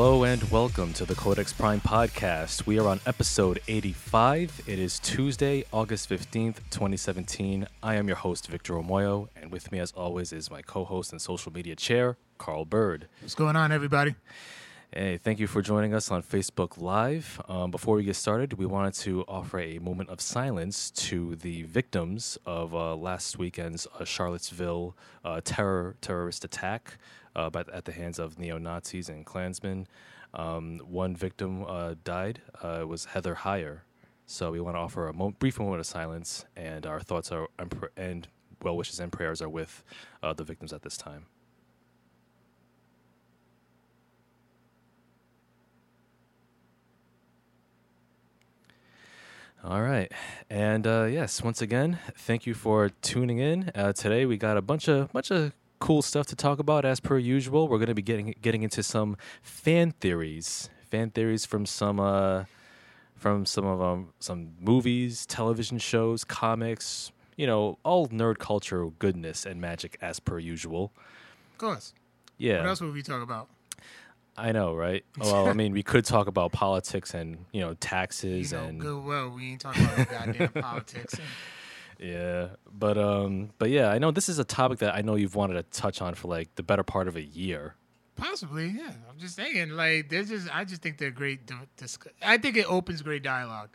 Hello and welcome to the Codex Prime podcast. We are on episode 85. It is Tuesday, August 15th, 2017. I am your host, Victor Omoyo, and with me, as always, is my co host and social media chair, Carl Bird. What's going on, everybody? Hey, thank you for joining us on Facebook Live. Um, before we get started, we wanted to offer a moment of silence to the victims of uh, last weekend's uh, Charlottesville uh, terror terrorist attack uh, by, at the hands of neo Nazis and Klansmen. Um, one victim uh, died. Uh, it was Heather Heyer. So we want to offer a mo- brief moment of silence, and our thoughts are and, well wishes and prayers are with the victims at this time. All right, and uh, yes, once again, thank you for tuning in. Uh, today we got a bunch of bunch of cool stuff to talk about, as per usual. We're going to be getting getting into some fan theories, fan theories from some uh, from some of um, some movies, television shows, comics. You know, all nerd culture goodness and magic, as per usual. Of course. Yeah. What else would we talk about? I know, right? Well, I mean, we could talk about politics and you know taxes you know, and good. Well, we ain't talking about goddamn politics. And, yeah, but um, but yeah, I know this is a topic that I know you've wanted to touch on for like the better part of a year. Possibly, yeah. I'm just saying, like, there's just, I just think they're great. Dis- I think it opens great dialogue.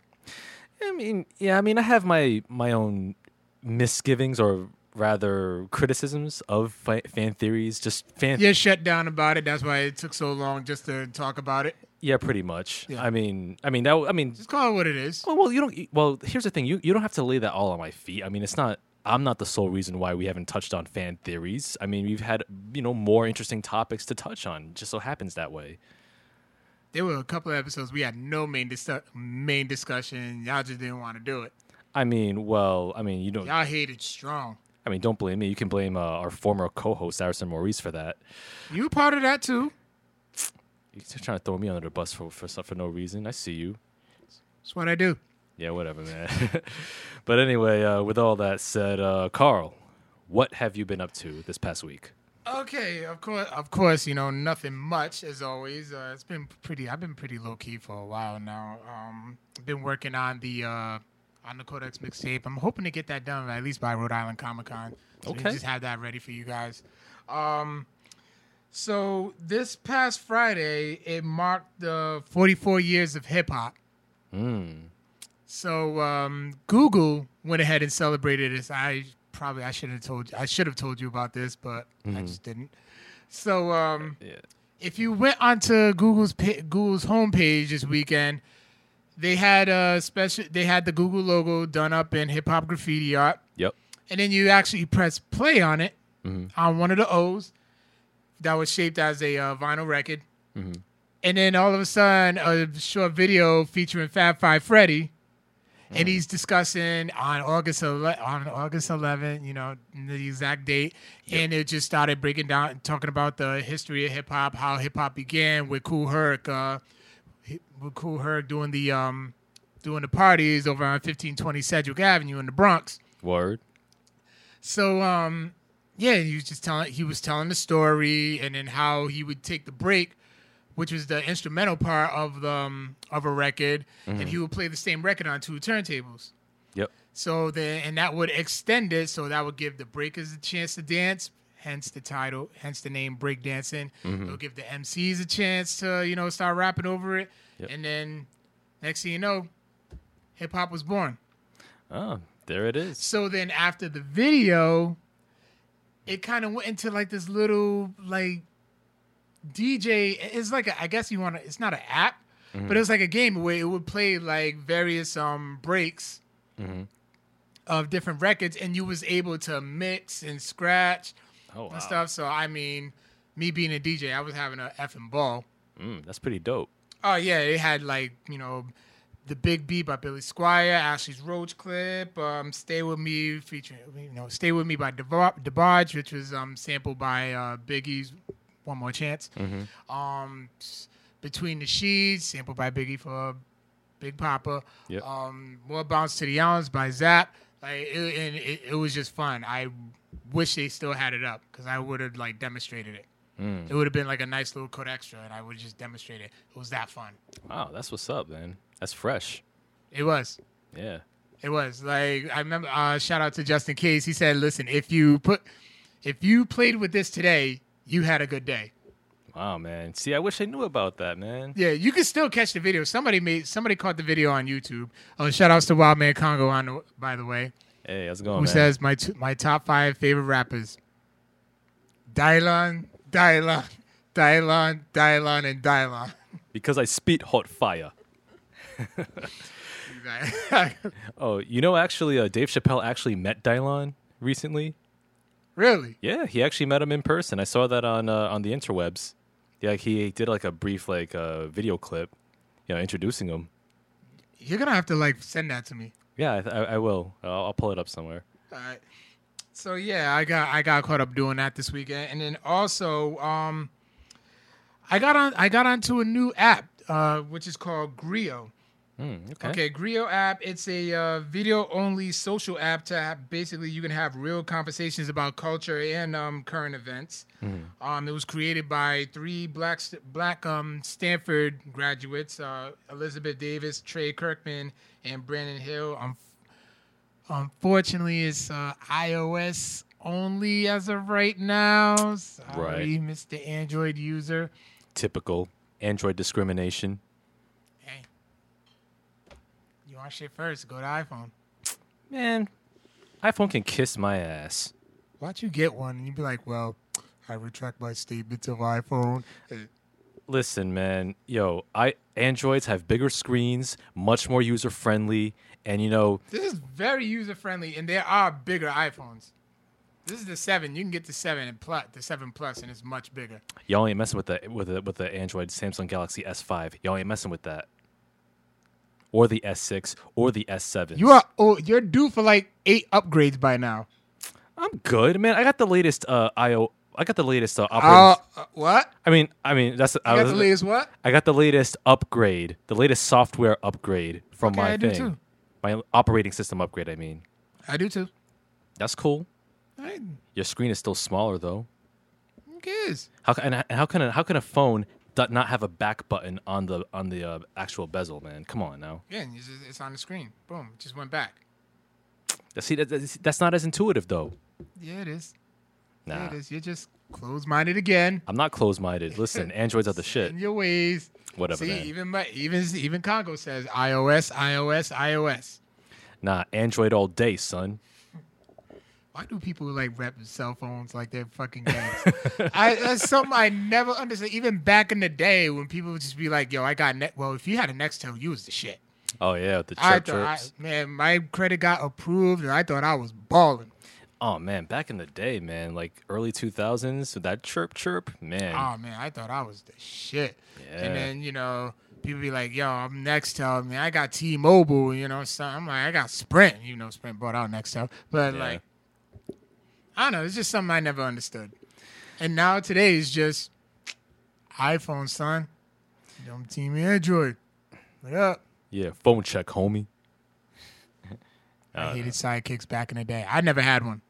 I mean, yeah, I mean, I have my my own misgivings or rather criticisms of fan theories. Just fan. Yeah, shut down about it. That's why it took so long just to talk about it. Yeah, pretty much. Yeah. I mean, I mean that. I mean, just call it what it is. Well, well, you don't. Well, here's the thing. You you don't have to lay that all on my feet. I mean, it's not. I'm not the sole reason why we haven't touched on fan theories. I mean, we've had you know more interesting topics to touch on. Just so happens that way. There were a couple of episodes we had no main dis- main discussion. Y'all just didn't want to do it. I mean, well, I mean, you don't. Y'all hated strong. I mean, don't blame me. You can blame uh, our former co-host Arison Maurice for that. You part of that too. You're trying to throw me under the bus for for for no reason. I see you. That's what I do. Yeah, whatever, man. but anyway, uh, with all that said, uh, Carl, what have you been up to this past week? Okay, of course, of course, you know nothing much as always. Uh, it's been pretty. I've been pretty low key for a while now. Um, been working on the uh, on the Codex mixtape. I'm hoping to get that done at least by Rhode Island Comic Con. So okay. Just have that ready for you guys. Um, so this past Friday, it marked the 44 years of hip hop. Mm. So um, Google went ahead and celebrated this. I probably I should have told you. I should have told you about this, but mm-hmm. I just didn't. So um, yeah. if you went onto Google's Google's homepage this weekend, they had a special. They had the Google logo done up in hip hop graffiti art. Yep. And then you actually press play on it mm-hmm. on one of the O's that was shaped as a uh, vinyl record. Mm-hmm. And then all of a sudden, a short video featuring Fab Five Freddy, mm-hmm. and he's discussing on August 11, on August 11, you know, the exact date, yep. and it just started breaking down, talking about the history of hip hop, how hip hop began with Kool Herc, uh, with Kool Herc doing the um, doing the parties over on 1520 Sedgwick Avenue in the Bronx. Word. So um, yeah, he was just telling he was telling the story, and then how he would take the break, which was the instrumental part of the um, of a record, mm-hmm. and he would play the same record on two turntables. Yep. So then, and that would extend it, so that would give the breakers a chance to dance. Hence the title, hence the name breakdancing. Mm-hmm. It'll give the MCs a chance to you know start rapping over it, yep. and then next thing you know, hip hop was born. Oh, there it is. So then after the video, it kind of went into like this little like DJ. It's like a, I guess you want to. It's not an app, mm-hmm. but it was like a game where it would play like various um breaks mm-hmm. of different records, and you was able to mix and scratch oh, wow. and stuff. So I mean, me being a DJ, I was having a effing ball. Mm, that's pretty dope. Oh yeah, it had like you know the Big B by Billy Squier, Ashley's Roach clip, um, Stay With Me featuring, you know, Stay With Me by DeBarge, which was um, sampled by uh, Biggie's One More Chance. Mm-hmm. Um, Between the Sheets, sampled by Biggie for Big Poppa. Yep. Um, More Bounce to the Ounce by Zapp. Like, it, and it, it was just fun. I wish they still had it up because I would have like demonstrated it. Mm. It would have been like a nice little code extra, and I would just demonstrate it. It was that fun. Wow, that's what's up, man. That's fresh. It was. Yeah. It was like I remember. Uh, shout out to Justin Case. He said, "Listen, if you put, if you played with this today, you had a good day. Wow, man. See, I wish I knew about that, man. Yeah, you can still catch the video. Somebody made, somebody caught the video on YouTube. Oh, shout outs to Wild Man Congo on, the, by the way, Hey, how's it going, who man? says my t- my top five favorite rappers: Dylan, Dylan, Dylan, Dylan, and Dylan. because I spit hot fire. Oh, you know, actually, uh, Dave Chappelle actually met Dylan recently. really? Yeah, he actually met him in person. I saw that on uh, on the interwebs. Yeah, he did like a brief like uh, video clip, you know, introducing him. You're gonna have to like send that to me. Yeah, I, I, I will. I'll, I'll pull it up somewhere. All right. So yeah, I got I got caught up doing that this weekend, and then also um, I got on I got onto a new app uh, which is called Grio. Hmm, okay. Okay, Grio app. It's a uh, video only social app to have, basically you can have real conversations about culture and um, current events. Um, it was created by three black black um, Stanford graduates: uh, Elizabeth Davis, Trey Kirkman, and Brandon Hill. Um, unfortunately, it's uh, iOS only as of right now. Sorry, Right. Mr. Android user. Typical Android discrimination. You want shit first? Go to iPhone. Man, iPhone can kiss my ass. Why'd you get one? And you'd be like, well, I retract my statements of iPhone. Listen, man, yo, I Androids have bigger screens, much more user friendly, and you know, This is very user friendly, and there are bigger iPhones. This is the seven. You can get the seven and plus the seven plus, and it's much bigger. y'all ain't messing with the with the with the Android Samsung Galaxy S5. Y'all ain't messing with that. Or the S6 or the S7. You are oh, you're due for like eight upgrades by now. I'm good, man. I got the latest uh IO I got the latest uh, operating Uh, uh, what? I mean, I mean that's You I, got was- the latest what? I got the latest upgrade, the latest software upgrade from Okay, my I do thing. too. My operating system upgrade, I mean. I do too. That's cool. I, Your screen is still smaller though. who cares? How ca- and and how can a, how can a phone not have a back button on the on the uh, actual bezel, man? Come on now. Again, it's, just- it's on the screen. Boom, it just went back. See, that, that's, not as intuitive though. Yeah, it is. Yeah, Nah, it is. You're just closed-minded again. I'm not closed-minded. Listen, Androids are the shit. In your ways. Whatever. See, man. even my, even even Congo says iOS, iOS, iOS. Nah, Android all day, son. Why do people like rep cell phones like they're fucking gangs? I, that's something I never understood. Even back in the day when people would just be like, "Yo, I got net." Well, if you had a Nextel, you was the shit. Oh yeah, the I chirp thought, I, man, my credit got approved, and I thought I was balling. Oh man, back in the day, man, like early 2000s, with that chirp chirp, man. Oh man, I thought I was the shit. Yeah. And then you know, people be like, "Yo, I'm Nextel." Man, I got T-Mobile. You know, so I'm like, I got Sprint. You know, Sprint bought out Nextel, but Yeah. like, I don't know. It's just something I never understood. And now today is just iPhone, son. Dumb team Android. What up? Yeah, phone check, homie. I uh, hated sidekicks back in the day. I never had one.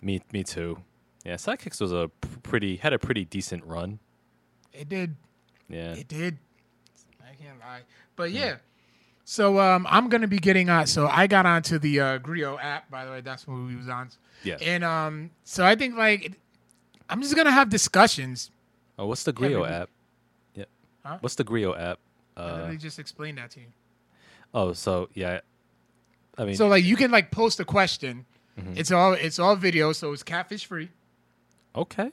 Me, me too. Yeah, Sidekicks was a pretty had a pretty decent run. It did. Yeah, It did. I can't lie. But yeah. So um, I'm gonna be getting on. So I got onto the uh, Grio app. By the way, that's what we was on. yeah. And um, so I think like it- I'm just gonna have discussions. oh, what's the Grio maybe. app? Yeah. Huh? What's the Grio app? I Uh, literally just explained that to you. oh, so yeah. I mean, So like you can like post a question. Mm-hmm. It's all it's all video, so it's catfish free. okay.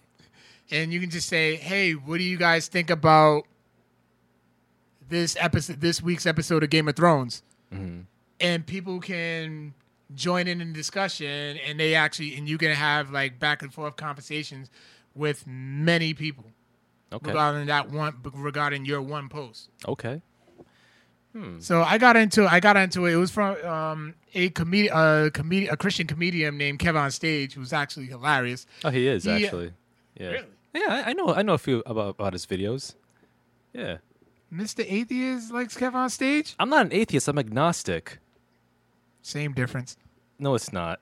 and you can just say, "Hey, what do you guys think about this episode, this week's episode of Game of Thrones?" Mm-hmm. And people can join in in the discussion, and they actually, and you can have like back and forth conversations with many people Okay. regarding that one, regarding your one post. Okay. So I got into, I got into it. It was from um, a comedian, uh, comedian, a Christian comedian named Kevin on stage, who's actually hilarious. Oh, he is He- actually. Yeah. Really? Yeah, I, I know. I know a few about about his videos. Yeah. Mr. Atheist likes Kevin on stage. I'm not an atheist. I'm agnostic. Same difference. No, it's not.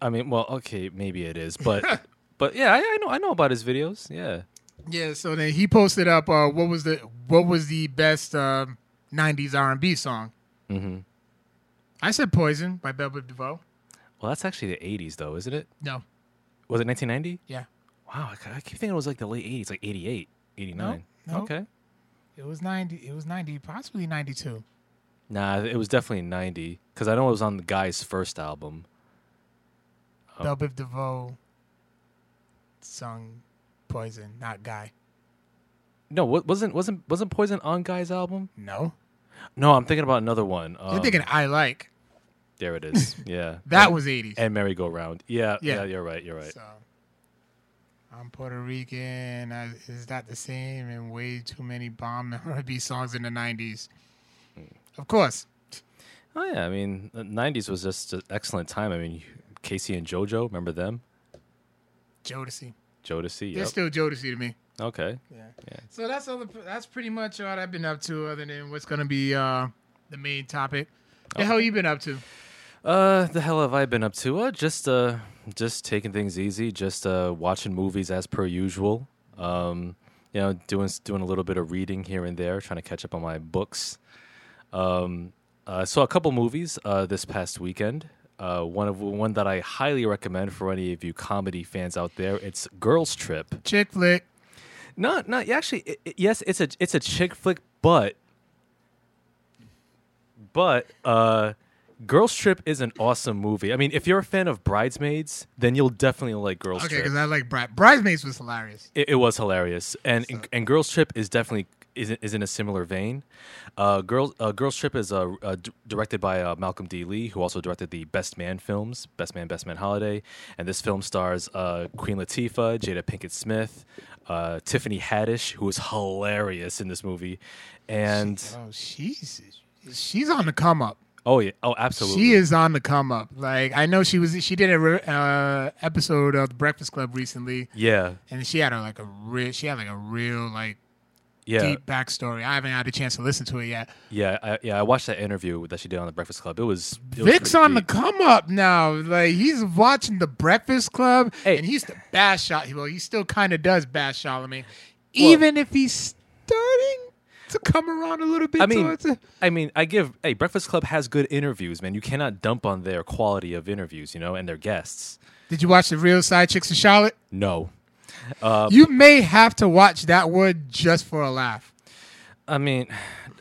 I mean, well, okay, maybe it is, but but yeah, I, I know I know about his videos. Yeah. Yeah, so then he posted up uh, what was the what was the best um, '90s R&B song. Mm-hmm. I said "Poison" by Biv DeVoe. Well, that's actually the '80s, though, isn't it? No, Was it 1990? yeah, Wow, I, I keep thinking it was like the late '80s, like '88, '89. no. Okay. It was '90. It was '90, possibly '92. Nah, it was definitely '90 because I know it was on the guy's first album. Oh. Bell Biv DeVoe sung "Poison," not Guy. No, wasn't wasn't wasn't Poison on Guy's album? No, No, I'm thinking about another one. Um, you're thinking "I Like." there it is. Yeah, That was '80s. and Merry Go Round. Yeah, yeah, Yeah. you're right. You're right. So, I'm Puerto Rican. I, is that the same? And way too many bomb R&B songs in the '90s. Of course. Oh yeah, I mean, the '90s was just an excellent time. I mean, K-Ci and JoJo, remember them? Jodeci. Jodeci. They're Yep. still Jodeci to me. Okay. Yeah. Yeah. So that's all. The, that's pretty much all I've been up to, other than what's gonna be uh, the main topic. The hell you been up to? Uh, the hell have I been up to? Uh, just uh, just taking things easy. Just uh, watching movies as per usual. Um, you know, doing doing a little bit of reading here and there, trying to catch up on my books. Um, I saw a couple movies uh, this past weekend. Uh, one of one that I highly recommend for any of you comedy fans out there. It's Girls Trip. Chick flick. Not not actually. It, it- yes, it's a it's a chick flick, but but uh, Girls Trip is an awesome movie. I mean, if you're a fan of Bridesmaids, then you'll definitely like Girls Okay, Trip. Okay, because I like Bride. Bridesmaids was hilarious. It, it was hilarious, and So- and Girls Trip is definitely is in- is in a similar vein. Uh, Girls uh, Girls Trip is uh, uh, d- directed by uh, Malcolm D. Lee, who also directed the Best Man films, Best Man, Best Man Holiday, and this film stars uh, Queen Latifah, Jada Pinkett Smith, uh, Tiffany Haddish, who is hilarious in this movie, and Oh, she's she's on the come up. Oh yeah, oh absolutely, She is on the come up. Like I know she was. She did a re- uh, episode of the Breakfast Club recently, yeah, and she had a, like a real. She had like a real like yeah, deep backstory. I haven't had a chance to listen to it yet. yeah, I, yeah. I watched that interview that she did on the Breakfast Club. It was it Vic's pretty on the come up now. Like he's watching the Breakfast Club, Hey. and he's to bash shot. Well, he still kind of does bash Charlemagne, even if he's starting to come around a little bit. I mean, towards it. I mean, I give. Hey, Breakfast Club has good interviews, man. You cannot dump on their quality of interviews, you know, and their guests. did you watch the Real Side Chicks of Charlotte? No, Uh, you may have to watch that one just for a laugh. I mean,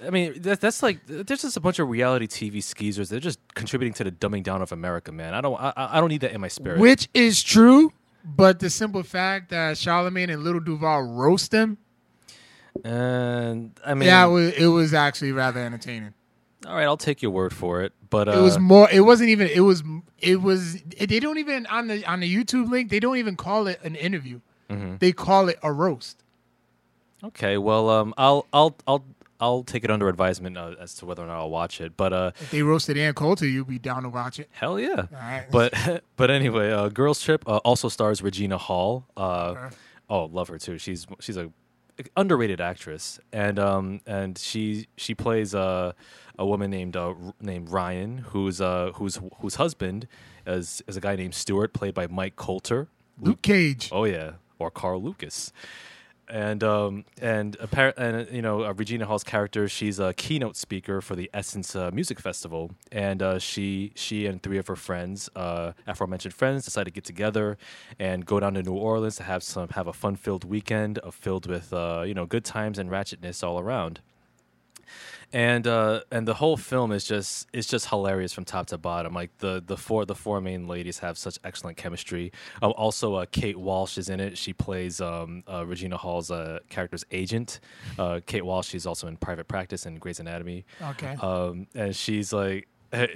I mean that, that's like there's just a bunch of reality TV skeezers. They're just contributing to the dumbing down of America, man. I don't, I, I don't need that in my spirit. Which is true, but the simple fact that Charlemagne and Lil Duval roast him, and I mean, yeah, it was, it was actually rather entertaining. all right, I'll take your word for it. But uh, It was more. It wasn't even. It was. It was. They don't even on the on the YouTube link. They don't even call it an interview. Mm-hmm. They call it a roast. okay. Well, um, I'll, I'll, I'll, I'll take it under advisement uh, as to whether or not I'll watch it. But uh, If they roasted Ann Coulter, you'd be down to watch it. hell yeah. All right. But but anyway, uh, Girls Trip uh, also stars Regina Hall. Uh, her. oh, love her too. She's she's a underrated actress, and um and she she plays uh, a woman named uh, named Ryan, who's uh whose whose husband is is a guy named Stuart, played by Mike Colter. Luke Cage. Oh yeah, or Carl Lucas. And um and and uh, you know uh, Regina Hall's character, she's a keynote speaker for the Essence uh, Music Festival, and uh, she she and three of her friends, uh, aforementioned friends, decide to get together and go down to New Orleans to have some have a fun filled weekend, uh, filled with you know good times and ratchetness all around and uh, and the whole film is just is just hilarious from top to bottom. Like the the four the four main ladies have such excellent chemistry. Um, also, uh, Kate Walsh is in it. She plays um, uh, Regina Hall's uh, character's agent. Uh, Kate Walsh. She's also in Private Practice and Grey's Anatomy. Okay. Um, and she's like.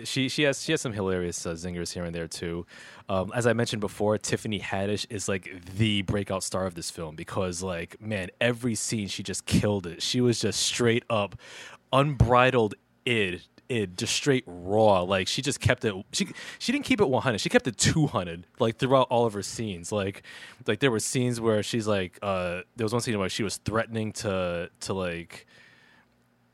She she has she has some hilarious uh, zingers here and there too. Um, as I mentioned before, Tiffany Haddish is like the breakout star of this film because like man, every scene she just killed it. She was just straight up unbridled id id just straight raw like she just kept it she she didn't keep it 100 she kept it 200 like throughout all of her scenes like like there were scenes where she's like uh there was one scene where she was threatening to to like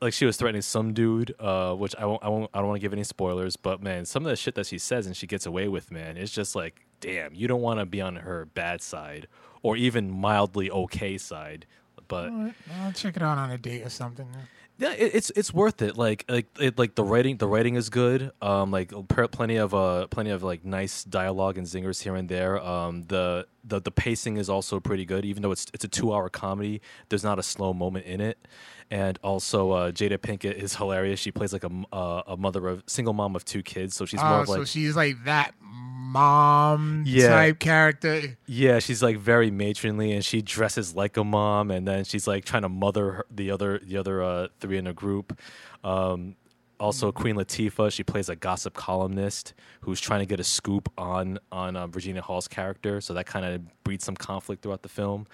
like she was threatening some dude, uh, which I won't, I won't, I don't want to give any spoilers, but man, some of the shit that she says and she gets away with, man, it's just like, damn, you don't want to be on her bad side or even mildly okay side. But right, I'll check it out on a date or something. Yeah, it, it's it's worth it. Like like it, like the writing the writing is good. Um, like plenty of uh plenty of like nice dialogue and zingers here and there. Um, the the the pacing is also pretty good. Even though it's it's a two hour comedy, there's not a slow moment in it. And also, uh, Jada Pinkett is hilarious. She plays like a uh, a mother of single mom of two kids, so she's more Oh, of like so she's like that mom Yeah. type character. Yeah, she's like very matronly, and she dresses like a mom, and then she's like trying to mother her, the other the other uh, three in a group. Um, also, Queen Latifah, she plays a gossip columnist who's trying to get a scoop on on uh, Regina Hall's character, so that kind of breeds some conflict throughout the film.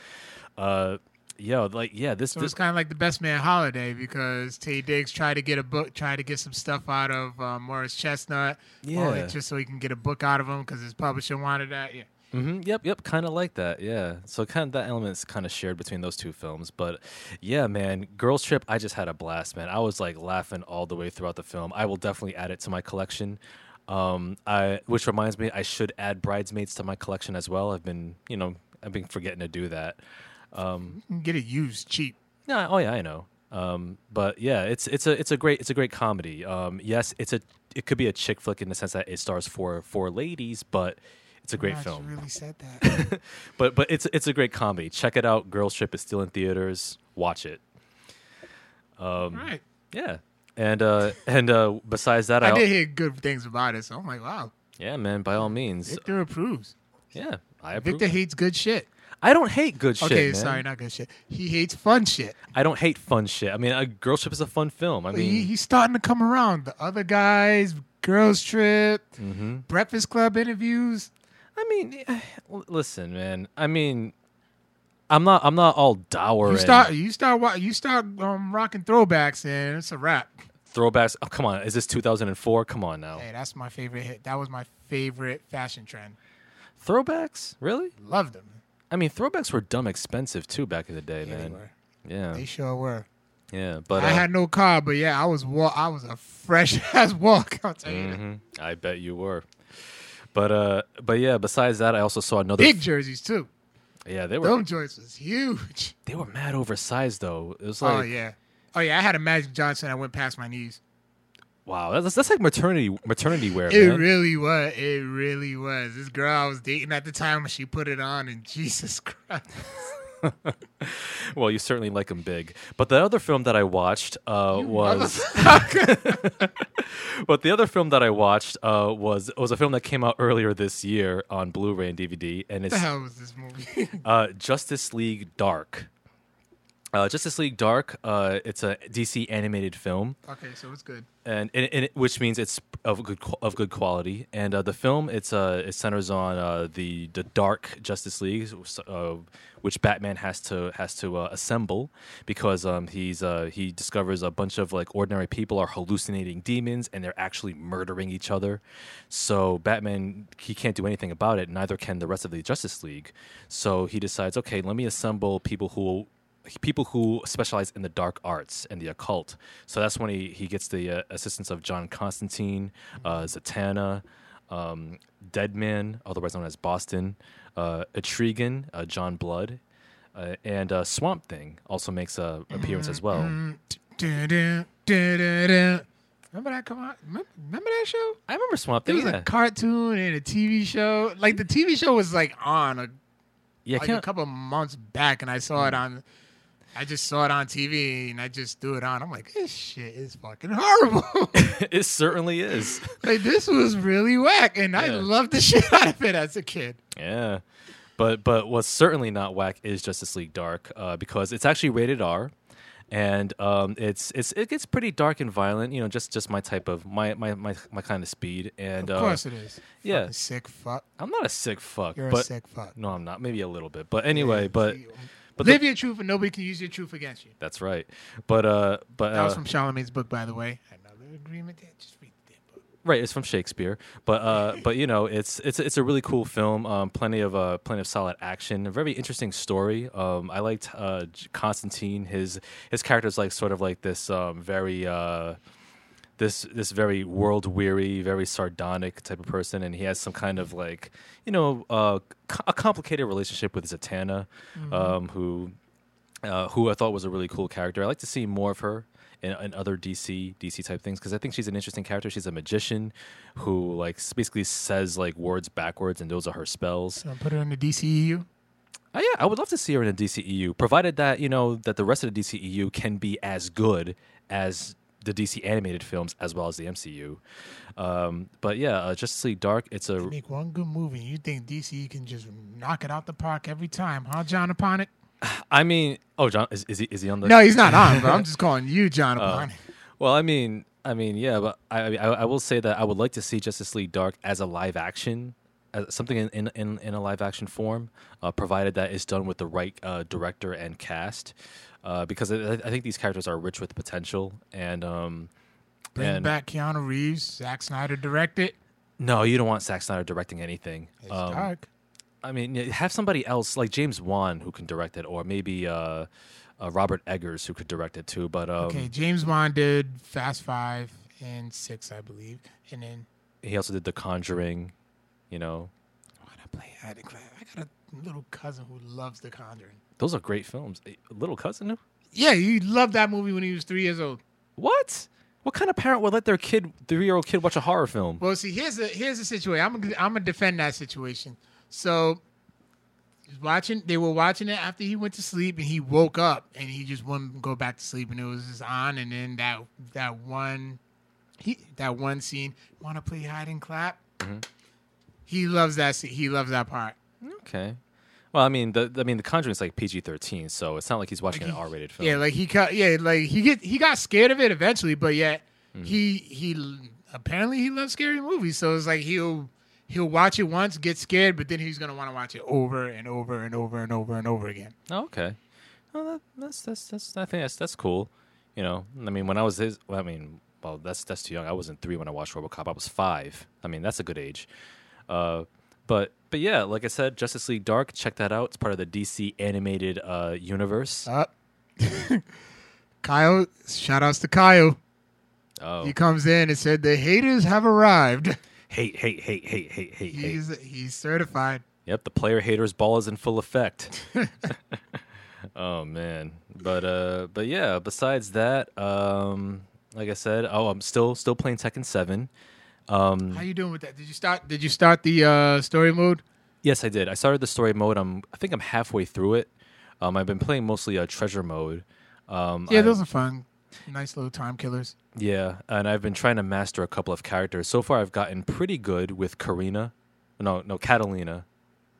Uh, yeah, like yeah, this So this it's kind of like the Best Man Holiday because Taye Diggs tried to get a book, tried to get some stuff out of uh, Morris Chestnut, Yeah. just so he can get a book out of him because his publisher wanted that. Yeah. hmm Yep, yep, kind of like that. Yeah. So kind of that element is kind of shared between those two films. But yeah, man, Girls Trip, I just had a blast, man. I was like laughing all the way throughout the film. I will definitely add it to my collection. Um, I which reminds me, I should add Bridesmaids to my collection as well. I've been, you know, I've been forgetting to do that. You can get it used cheap. No, oh yeah, I know. Um, but yeah, it's it's a it's a great it's a great comedy. Um, yes, it's a it could be a chick flick in the sense that it stars four four ladies, but it's a great Gosh, film. Really said that. but but it's it's a great comedy. Check it out. Girls Trip is still in theaters. Watch it. Um, right. Yeah, and uh, and uh, besides that, I, I did hear good things about it, so I'm like, wow, yeah, man. By all means, Victor approves. yeah, I approve. Victor hates good shit. I don't hate good shit. okay, man. sorry, not good shit. He hates fun shit. I don't hate fun shit. I mean, a Girls Trip is a fun film. I mean, he, he's starting to come around. The other guys, girls trip, Mm-hmm. Breakfast Club interviews. I mean, eh, listen, man. I mean, I'm not I'm not all dour You start, you start, you start um, rocking throwbacks, and it's a wrap. throwbacks. Oh, come on, is this 2004? Come on now, Hey, that's my favorite hit. That was my favorite fashion trend. throwbacks? Really? Loved them. I mean, throwbacks were dumb expensive too back in the day, Yeah, they man. were. Yeah, They sure were. yeah. But I uh, had no car, but yeah, I was wa- I was a fresh ass walk. I'll tell you. that. mhm, I bet you were. But uh, but yeah. Besides that, I also saw another. Big jerseys too. yeah, they were Them joints was huge. they were mad oversized though. It was like oh yeah. Oh yeah, I had a Magic Johnson I went past my knees. Wow, that's that's like maternity maternity wear, It man. really was. It really was. This girl I was dating at the time, when she put it on, and Jesus Christ. well, you certainly like them big. But the other film that I watched uh, was. But the other film that I watched uh, was was a film that came out earlier this year on Blu-ray and DVD, and what it's the hell was this movie? uh, Justice League Dark. Uh, Justice League Dark. Uh, it's a DC animated film, okay, so it's good. and, and, and it, which means it's of good qu- of good quality. And uh, the film it's uh, it centers on uh, the the Dark Justice League, uh, which Batman has to has to uh, assemble because um, he's uh, he discovers a bunch of like ordinary people are hallucinating demons and they're actually murdering each other. So Batman he can't do anything about it. Neither can the rest of the Justice League. So he decides, okay, let me assemble people who people who specialize in the dark arts and the occult. So that's when he, he gets the uh, assistance of John Constantine, uh, Zatanna, um, Deadman, otherwise known as Boston, uh, Etrigan, uh, John Blood, uh, and uh, Swamp Thing also makes a appearance as well. Remember that? Come on, remember, that show? I remember Swamp Thing. was Yeah, a cartoon and a TV show. Like the TV show was like on a, yeah. like a couple months back, and I saw it on. I just saw it on TV, and I just threw it on. I'm like, this shit is fucking horrible. it certainly is. like this was really whack, and I loved the shit out of it as a kid. Yeah, but but what's certainly not whack is Justice League Dark uh, because it's actually rated R, and um, it's it's it gets pretty dark and violent. You know, just just my type of my my my, my kind of speed. And Of uh, course it is. yeah. Fucking sick fuck. I'm not a sick fuck, You're but a sick fuck. no, I'm not. Maybe a little bit, but anyway, but But the- live your truth, and nobody can use your truth against you. that's right. But uh, but That was uh, from Charlemagne's book, by the way. Another agreement there. Just read the book. Right, it's from Shakespeare, but uh, but you know, it's it's it's a really cool film. Um, plenty of uh, plenty of solid action. A very interesting story. Um, I liked uh, Constantine. His his character's like sort of like this um, very uh, this this very world weary, very sardonic type of person, and he has some kind of like you know uh, co- a complicated relationship with Zatanna, um, who uh, who I thought was a really cool character. I like to see more of her in, in other DC DC type things because I think she's an interesting character. She's a magician who like basically says like words backwards, and those are her spells. So put her in the DCEU. Oh yeah, I would love to see her in a DCEU, provided that you know that the rest of the DCEU can be as good as the DC animated films as well as the MCU. Um, but yeah, uh, Justice League Dark. It's a Make one good movie. You think DC can just knock it out the park every time, huh, John Aponic? I mean, oh John, is, is he is he on the? No, he's not on, but I'm just calling you John Aponic. Well, I mean, I mean, yeah, but I, I, I will say that I would like to see Justice League Dark as a live action, as something in in, in, in a live action form, uh, provided that it's done with the right uh, director and cast, uh, because I, I think these characters are rich with potential. And um, Bring and back Keanu Reeves. Zack Snyder directed. no, you don't want Zack Snyder directing anything. It's Um, dark. I mean, have somebody else like James Wan who can direct it, or maybe uh, uh, Robert Eggers who could direct it too. But um, Okay, James Wan did Fast Five and Six, I believe, and then he also did The Conjuring. You know, I play hide and clap. I got a little cousin who loves The Conjuring. Those are great films. Eh, Little cousin. Yeah, he loved that movie when he was three years old. What? What kind of parent would let their kid, three-year-old kid, watch a horror film? Well, see, here's the here's the situation. I'm gonna, I'm gonna defend that situation. So, watching. They were watching it after he went to sleep, and he woke up, and he just wouldn't go back to sleep, and it was just on. And then that that one, he that one scene. Want to play hide and clap? He loves that. He loves that part. Okay. Well, I mean, the I mean, The Conjuring is like PG-13, so it's not like he's watching Like an R-rated film. Yeah, like he cut. Yeah, like he get he got scared of it eventually, but yet Mm-hmm. he he apparently he loves scary movies. So it's like he'll he'll watch it once, get scared, but then he's gonna want to watch it over and over and over and over and over again. Oh, okay. Well, that, that's that's that's I think that's that's cool. You know, I mean, when I was his, well, I mean, well, that's that's too young. I wasn't three when I watched RoboCop. I was five. I mean, that's a good age. Uh, but but yeah, like I said, Justice League Dark. Check that out. It's part of the DC animated uh, universe. Up. Kyle, shout outs to Kyle. oh, He comes in and said the haters have arrived. hate, hate, hate, hate, hate, hate, hate. He's he's certified. Yep, the player haters ball is in full effect. oh man, but uh, but yeah. Besides that, um, like I said, oh, I'm still still playing Tekken Seven. Um, How you doing with that? Did you start? Did you start the uh, story mode? yes, I did. I started the story mode. I'm I think I'm halfway through it. Um, I've been playing mostly a treasure mode. Um, Yeah, I- those are fun. Nice little time killers. yeah, and I've been trying to master a couple of characters. So far, I've gotten pretty good with Karina. No, no, Catalina.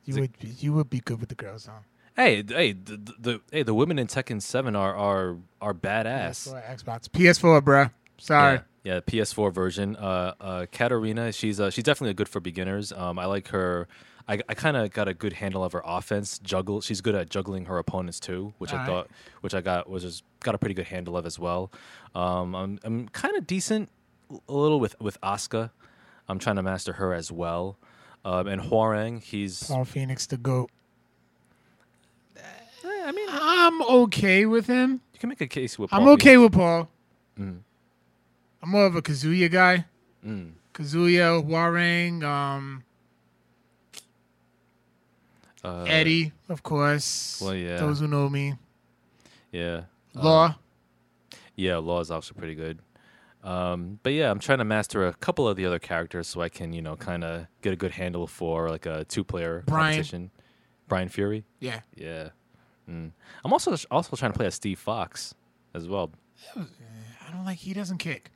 You Is it- would be, you would be good with the girls, huh? Hey, hey, the, the, the hey, the women in Tekken Seven are are are badass. PS4, Xbox, PS4, bruh. Sorry. Yeah, yeah, PS4 version. Uh, uh, Katarina, she's uh, she's definitely good for beginners. Um, I like her. I, I kind of got a good handle of her offense. Juggle. She's good at juggling her opponents too, which I Alright. thought, which I got was just got a pretty good handle of as well. Um, I'm I'm kind of decent a little with with Asuka. I'm trying to master her as well. Um, and Hwoarang, he's. Paul Phoenix the goat. eh, I mean, I'm okay with him. you can make a case with. I'm Paul okay with Paul. Mm. I'm more of a Kazuya guy. Mm. Kazuya, Hwoarang, um, Uh, Eddie, of course. well, yeah. Those who know me. Yeah. Law. Yeah, Law is also pretty good. Um, but yeah, I'm trying to master a couple of the other characters so I can, you know, kind of get a good handle for like a two-player competition. Bryan Fury. yeah. Yeah. Mm. I'm also also trying to play as Steve Fox as well. I don't like he doesn't kick.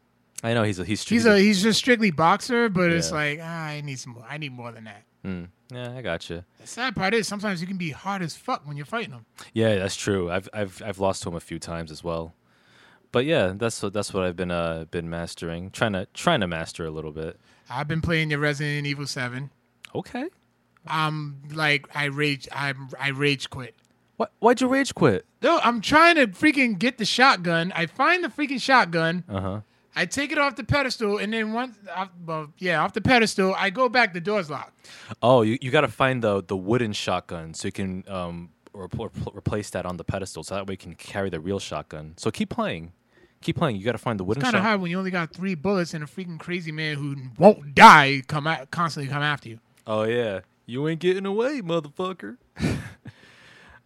I know he's a he's He's a he's just strictly boxer, but it's Yeah. like ah, I need some more. I need more than that. Mm. Yeah, I got you. The sad part is sometimes you can be hard as fuck when you're fighting him. Yeah, that's true. I've I've I've lost to him a few times as well. But yeah, that's what that's what I've been uh been mastering, trying to trying to master a little bit. I've been playing the Resident Evil Seven. Okay. I'm like I rage I I rage quit. What? Why'd you rage quit? No, I'm trying to freaking get the shotgun. I find the freaking shotgun. Uh huh. I take it off the pedestal, and then once, off, well, yeah, off the pedestal, I go back. The door's locked. Oh, you, you got to find the the wooden shotgun so you can um re- re- replace that on the pedestal, so that way you can carry the real shotgun. So keep playing, keep playing. You got to find the wooden It's Kind of shot. hard when you only got three bullets and a freaking crazy man who won't die come at, constantly come after you. Oh yeah, you ain't getting away, motherfucker.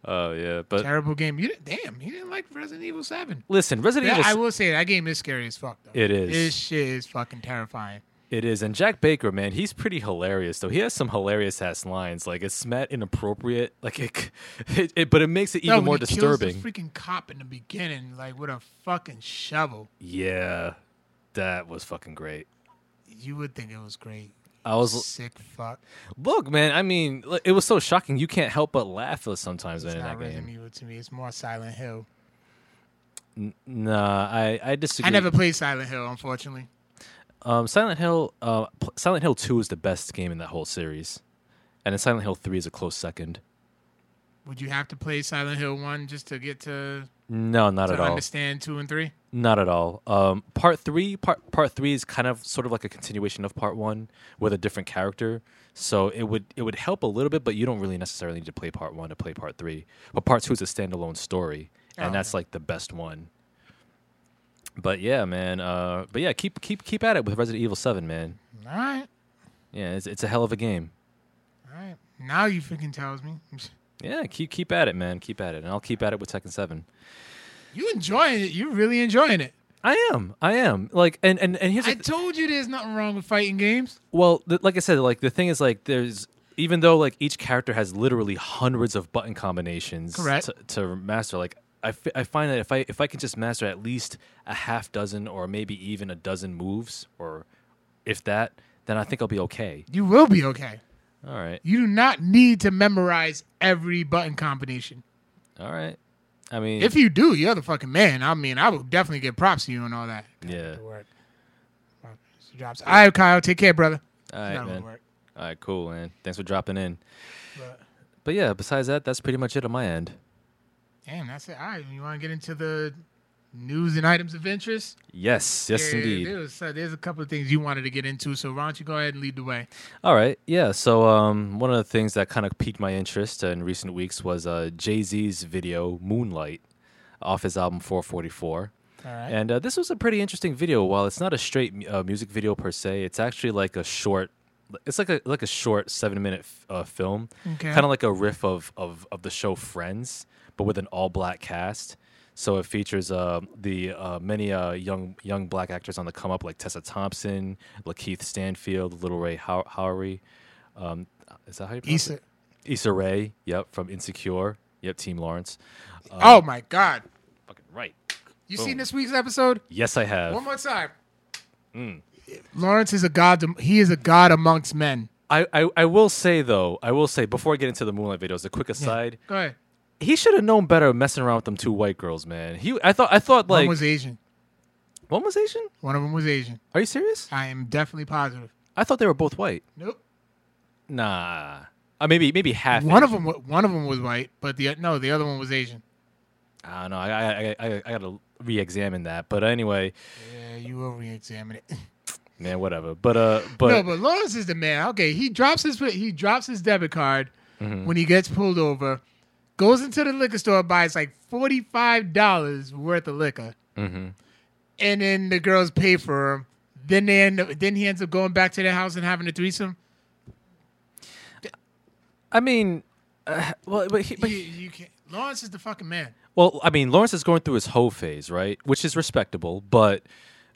Oh yeah, but Terrible game. You didn't, damn, you didn't like Resident Evil Seven. listen, Resident Yeah, Evil. I will say that game is scary as fuck. Though. It is. This shit is fucking terrifying. It is, and Jack Baker, man, he's pretty hilarious. Though he has some hilarious ass lines. Like it's met inappropriate. Like it, it, it but it makes it even when more he kills the disturbing. freaking cop in the beginning, like with a fucking shovel. Yeah, that was fucking great. You would think it was great. I was Sick fuck. look, man. I mean, it was so shocking. You can't help but laugh sometimes It's in not that Resident game. Evil to me. It's more Silent Hill. N- Nah, I I disagree. I never played Silent Hill, unfortunately. Um, Silent Hill, uh, Silent Hill Two is the best game in that whole series, and then Silent Hill Three is a close second. Would you have to play Silent Hill one just to get to, No, not to at all. understand two and three? Not at all. Um, part three, part part three is kind of sort of like a continuation of part one with a different character. So it would it would help a little bit, but you don't really necessarily need to play part one to play part three. But part two is a standalone story, and Oh, that's okay. like the best one. But yeah, man. Uh, but yeah, keep keep keep at it with Resident Evil Seven, man. All right, Yeah, it's it's a hell of a game. all right. Now you freaking tells me Yeah, keep keep at it, man. Keep at it, and I'll keep at it with Tekken Seven. You enjoying it. You're really enjoying it. I am, I am. Like, and and and here's I the, told you there's nothing wrong with fighting games. Well, th- like I said, like the thing is, like there's even though like each character has literally hundreds of button combinations Correct. To, to master. Like I, fi- I find that if I if I can just master at least a half dozen or maybe even a dozen moves, or if that, then I think I'll be okay. You will be okay. All right, You do not need to memorize every button combination. all right. I mean, If you do, you're the fucking man. I mean, I would definitely give props to you and all that. yeah. To work. Drops. All right, Kyle. Take care, brother. All right, man. All right, cool, man. Thanks for dropping in. But, But yeah, besides that, that's pretty much it on my end. damn, that's it. All right. You want to get into the news and items of interest? Yes, yes, indeed. There's, uh, there's a couple of things you wanted to get into, so why don't you go ahead and lead the way? All right, yeah. So um, one of the things that kind of piqued my interest in recent weeks was uh, Jay Z's video "Moonlight" off his album 444, All right. and uh, this was a pretty interesting video. While it's not a straight uh, music video per se, it's actually like a short. It's like a like a short seven minute f- uh, film, Okay. kind of like a riff of, of of the show Friends, but with an all black cast. So it features uh, the uh, many uh, young young black actors on the come up, like Tessa Thompson, Lakeith Stanfield, Lil Rel How- Howery. Um, is that how you pronounce Issa. it? Issa Rae. Yep, from Insecure. Yep, Team Lawrence. oh my God! Fucking right. You boom. seen this week's episode? Yes, I have. One more time. Mm. Lawrence is a god. He is a god amongst men. I, I, I will say though, I will say before I get into the Moonlight videos, a quick aside. Go ahead. He should have known better messing around with them two white girls, man. He, I thought, I thought like One was Asian. one was Asian. One of them was Asian. Are you serious? I am definitely positive. I thought they were both white. Nope. Nah. Uh, maybe maybe half. One of them. One of them was white, but the no, the other one was Asian. I don't know. I I I, I, I got to re-examine that. But anyway, Yeah, you will re-examine it. man, whatever. But uh, but no, but Lawrence is the man. Okay, he drops his he drops his debit card Mm-hmm. when he gets pulled over. Goes into the liquor store, buys like forty five dollars worth of liquor, Mhm. and then the girls pay for him. Then they end up, then he ends up going back to their house and having a threesome. I mean, uh, well, but, he, but You, you can't. Lawrence is the fucking man. Well, I mean, Lawrence is going through his hoe phase, right? Which is respectable, but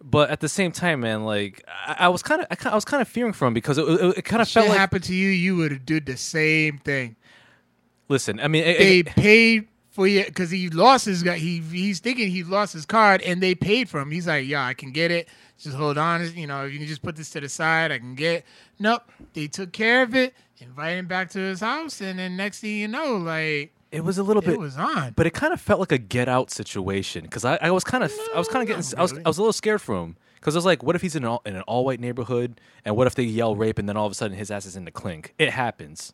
but at the same time, man, like I, was kind of I, was kind of fearing for him because it, it, it kind of felt like happened to you, you would have did the same thing. Listen, I mean, They it- paid for you because he lost his guy. He he's thinking he lost his card, and they paid for him. He's like, yeah, I can get it. Just hold on, you know, you can just put this to the side. I can get. It. Nope, they took care of it, invited him back to his house, and then next thing you know, like it was a little it bit, was on. but it kind of felt like a get out situation because I, I was kind of I was kind of getting not I was. I was a little scared for him because I was like, what if he's in an all, in an all white neighborhood and what if they yell rape and then all of a sudden his ass is in the clink? It happens.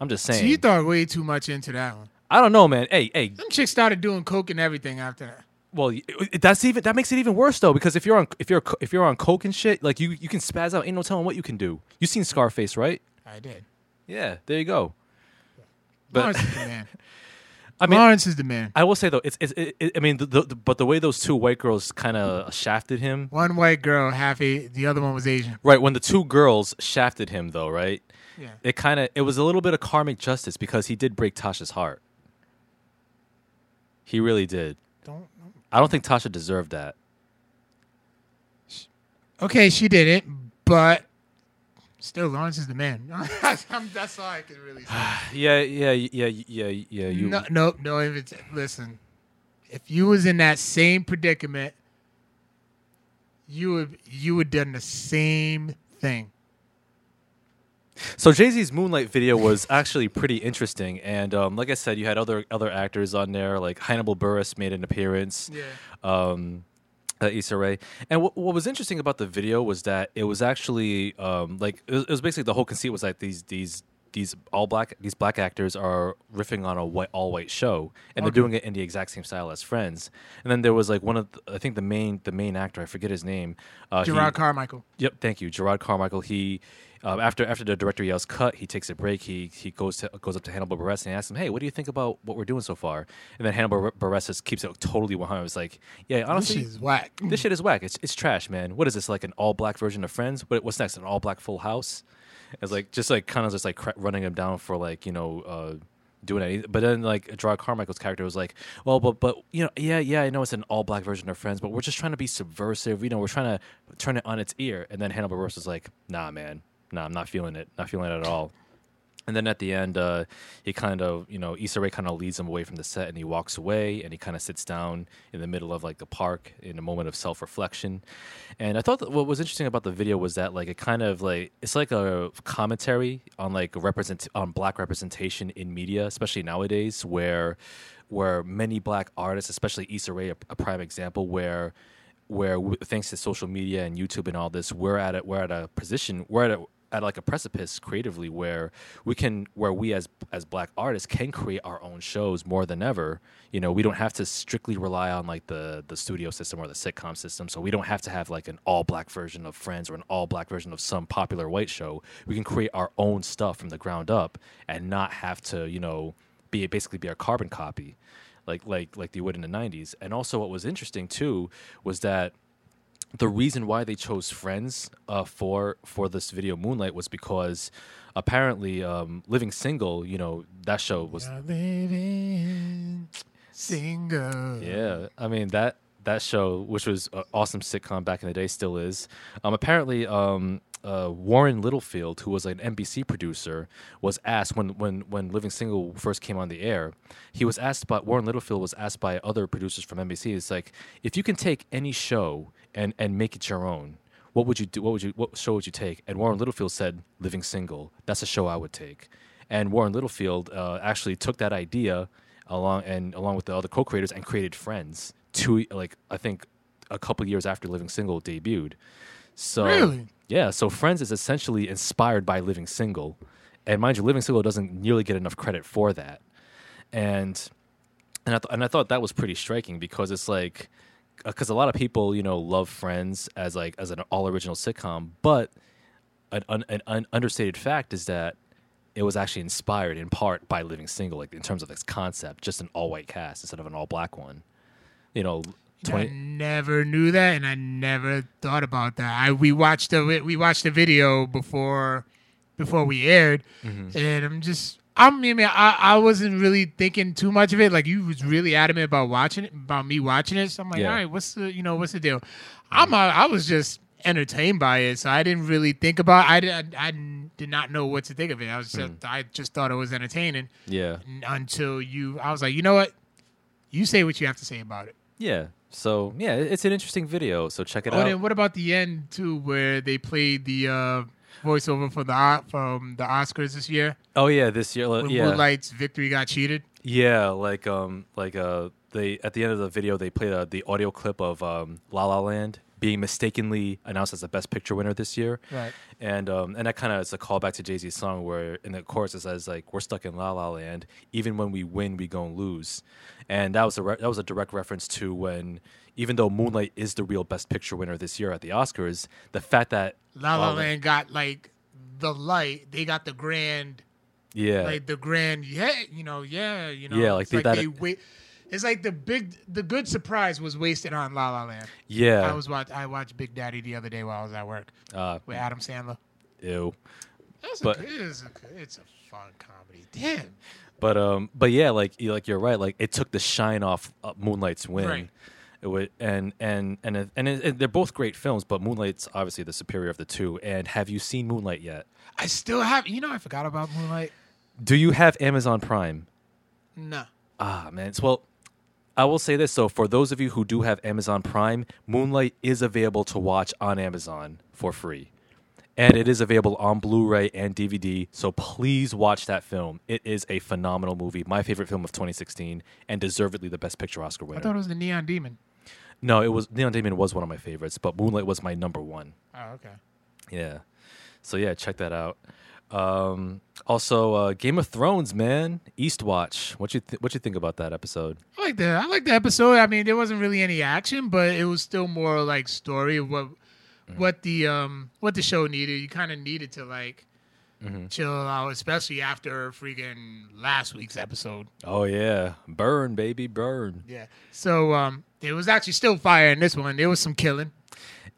I'm just saying. so you thought way too much into that one. I don't know, man. Hey, hey, Them chicks started doing coke and everything after that. Well, that's even that makes it even worse though because if you're on if you're if you're on coke and shit, like you you can spaz out. Ain't no telling what you can do. You seen Scarface, right? I did. Yeah, there you go. But Lawrence is the man. I mean, Lawrence is the man. I will say though, it's, it's it, it, I mean, the, the, but the way those two white girls kind of shafted him, One white girl, half a. The other one was Asian. right? When the two girls shafted him, though, right? Yeah. It kind of it was a little bit of karmic justice because he did break Tasha's heart. He really did. Don't. I don't think Tasha deserved that. Okay, she did it, but still, Lawrence is the man. That's all I can really say. Yeah, yeah, yeah, yeah, yeah. You no, no, no. If it's listen, if you was in that same predicament, you would you would done the same thing. So Jay Z's Moonlight video was actually pretty interesting, and um, like I said, you had other other actors on there, like Hannibal Buress made an appearance. Yeah. um, uh, Issa Rae. And what what was interesting about the video was that it was actually um, like it was, it was basically the whole conceit was like these these these all black these black actors are riffing on a white all white show and they're doing it in the exact same style as Friends. And then there was like one of the, I think the main the main actor I forget his name. Uh, he- Jerrod Carmichael. Yep, thank you, Jerrod Carmichael. He um, after after the director yells cut, he takes a break. He he goes to, goes up to Hannibal Buress and asks him, "Hey, what do you think about what we're doing so far?" And then Hannibal Buress just keeps it totally 100. It's like, "Yeah, honestly, This shit is whack. this shit is whack. It's it's trash, man. What is this like an all black version of Friends? What, what's next? An all black Full House? It's like just like kind of just like running him down for like you know uh, doing anything. But then like Jerrod Carmichael's character was like, well, but but you know, yeah, yeah, I know it's an all black version of Friends, but we're just trying to be subversive. You know, we're trying to turn it on its ear. And then Hannibal Buress was like, nah, man, nah, I'm not feeling it. Not feeling it at all. And then at the end, uh, he kind of, you know, Issa Rae kind of leads him away from the set, and he walks away, and he kind of sits down in the middle of like the park in a moment of self reflection. And I thought that what was interesting about the video was that like it kind of like it's like a commentary on like represent on black representation in media, especially nowadays, where where many black artists, especially Issa Rae, a, a prime example, where where thanks to social media and YouTube and all this, we're at a, we're at a position, we're at a, at like a precipice creatively where we can where we as as black artists can create our own shows more than ever. You know, we don't have to strictly rely on like the the studio system or the sitcom system. So we don't have to have like an all black version of Friends or an all black version of some popular white show. We can create our own stuff from the ground up and not have to, you know, be basically be a carbon copy like like like they would in the 90s and also what was interesting too was that the reason why they chose friends uh, for for this video moonlight was because apparently um, living single you know that show was living single. yeah i mean that that show which was an awesome sitcom back in the day still is um, apparently um, uh, Warren Littlefield, who was an NBC producer, was asked when, when, when Living Single first came on the air. He was asked by Warren Littlefield was asked by other producers from NBC. It's like if you can take any show and, and make it your own, what would you do? What would you what show would you take? And Warren Littlefield said Living Single. That's a show I would take. And Warren Littlefield uh, actually took that idea along and along with the other co-creators and created Friends. Two like I think a couple years after Living Single debuted. So Really? yeah, so Friends is essentially inspired by Living Single, and mind you, Living Single doesn't nearly get enough credit for that, and and I th- and I thought that was pretty striking because it's like because a lot of people you know love Friends as like as an all original sitcom, but an, un- an, un- understated fact is that it was actually inspired in part by Living Single, like in terms of its concept, just an all white cast instead of an all black one. You know, I twenty. never knew that, and I never thought about that. I we watched the we watched the video before before we aired, Mm-hmm. and I'm just I mean I I wasn't really thinking too much of it. Like you was really adamant about watching it, about me watching it. So I'm like, Yeah. all right, what's the you know what's the deal? I'm uh, I was just entertained by it, so I didn't really think about. I did I, did not know what to think of it. I was just Mm. I just thought it was entertaining yeah, until you. I was like, you know what? You say what you have to say about it. yeah. So yeah, it's an interesting video. So check it Oh, out. then what about the end too, where they played the uh, voiceover for the from the Oscars this year Oh yeah, this year. when yeah, Moonlight's victory got cheated? yeah, like um, like uh, they at the end of the video they played uh, the audio clip of um, La La Land being mistakenly announced as the best picture winner this year. Right. And um, and that kind of is a callback to Jay Z's song where in the chorus it says like we're stuck in La La Land. Even when we win, we gon' lose. And that was a re- that was a direct reference to when even though Moonlight is the real Best Picture winner this year at the Oscars, the fact that La La Land got like the light. They got the grand Yeah. Like the grand, yeah, you know, yeah, you know. Yeah, like it's they- like that- they wait. It's like the big, the good surprise was wasted on La La Land. yeah. I was watch, I watched Big Daddy the other day while I was at work uh, with Adam Sandler. ew. That's But- a, it is a, it's a fun comedy. Damn. But um, but yeah, like you like you're right. Like it took the shine off uh, Moonlight's win. Right. It would, and and and it- and, it, they're both great films, but Moonlight's obviously the superior of the two. And have you seen Moonlight yet? I still have, you know, I forgot about Moonlight. Do you have Amazon Prime? No. Ah, man. It's, well, I will say this. So, for those of you who do have Amazon Prime, Moonlight is available to watch on Amazon for free. And it is available on Blu ray and DVD. So, please watch that film. It is a phenomenal movie. My favorite film of 2016 and deservedly the Best Picture Oscar winner. I thought it was the Neon Demon. No, it was Neon Demon was one of my favorites, but Moonlight was my number one. Oh, okay. Yeah. So yeah, check that out. Um, also, uh, Game of Thrones, man, Eastwatch. What you th- what you think about that episode? I like the I like the episode. I mean, there wasn't really any action, but it was still more like story of what what the um what the show needed. You kind of needed to like chill out, especially after freaking last week's episode. Oh yeah, burn baby, burn. Yeah. So um, there was actually still fire in this one. There was some killing.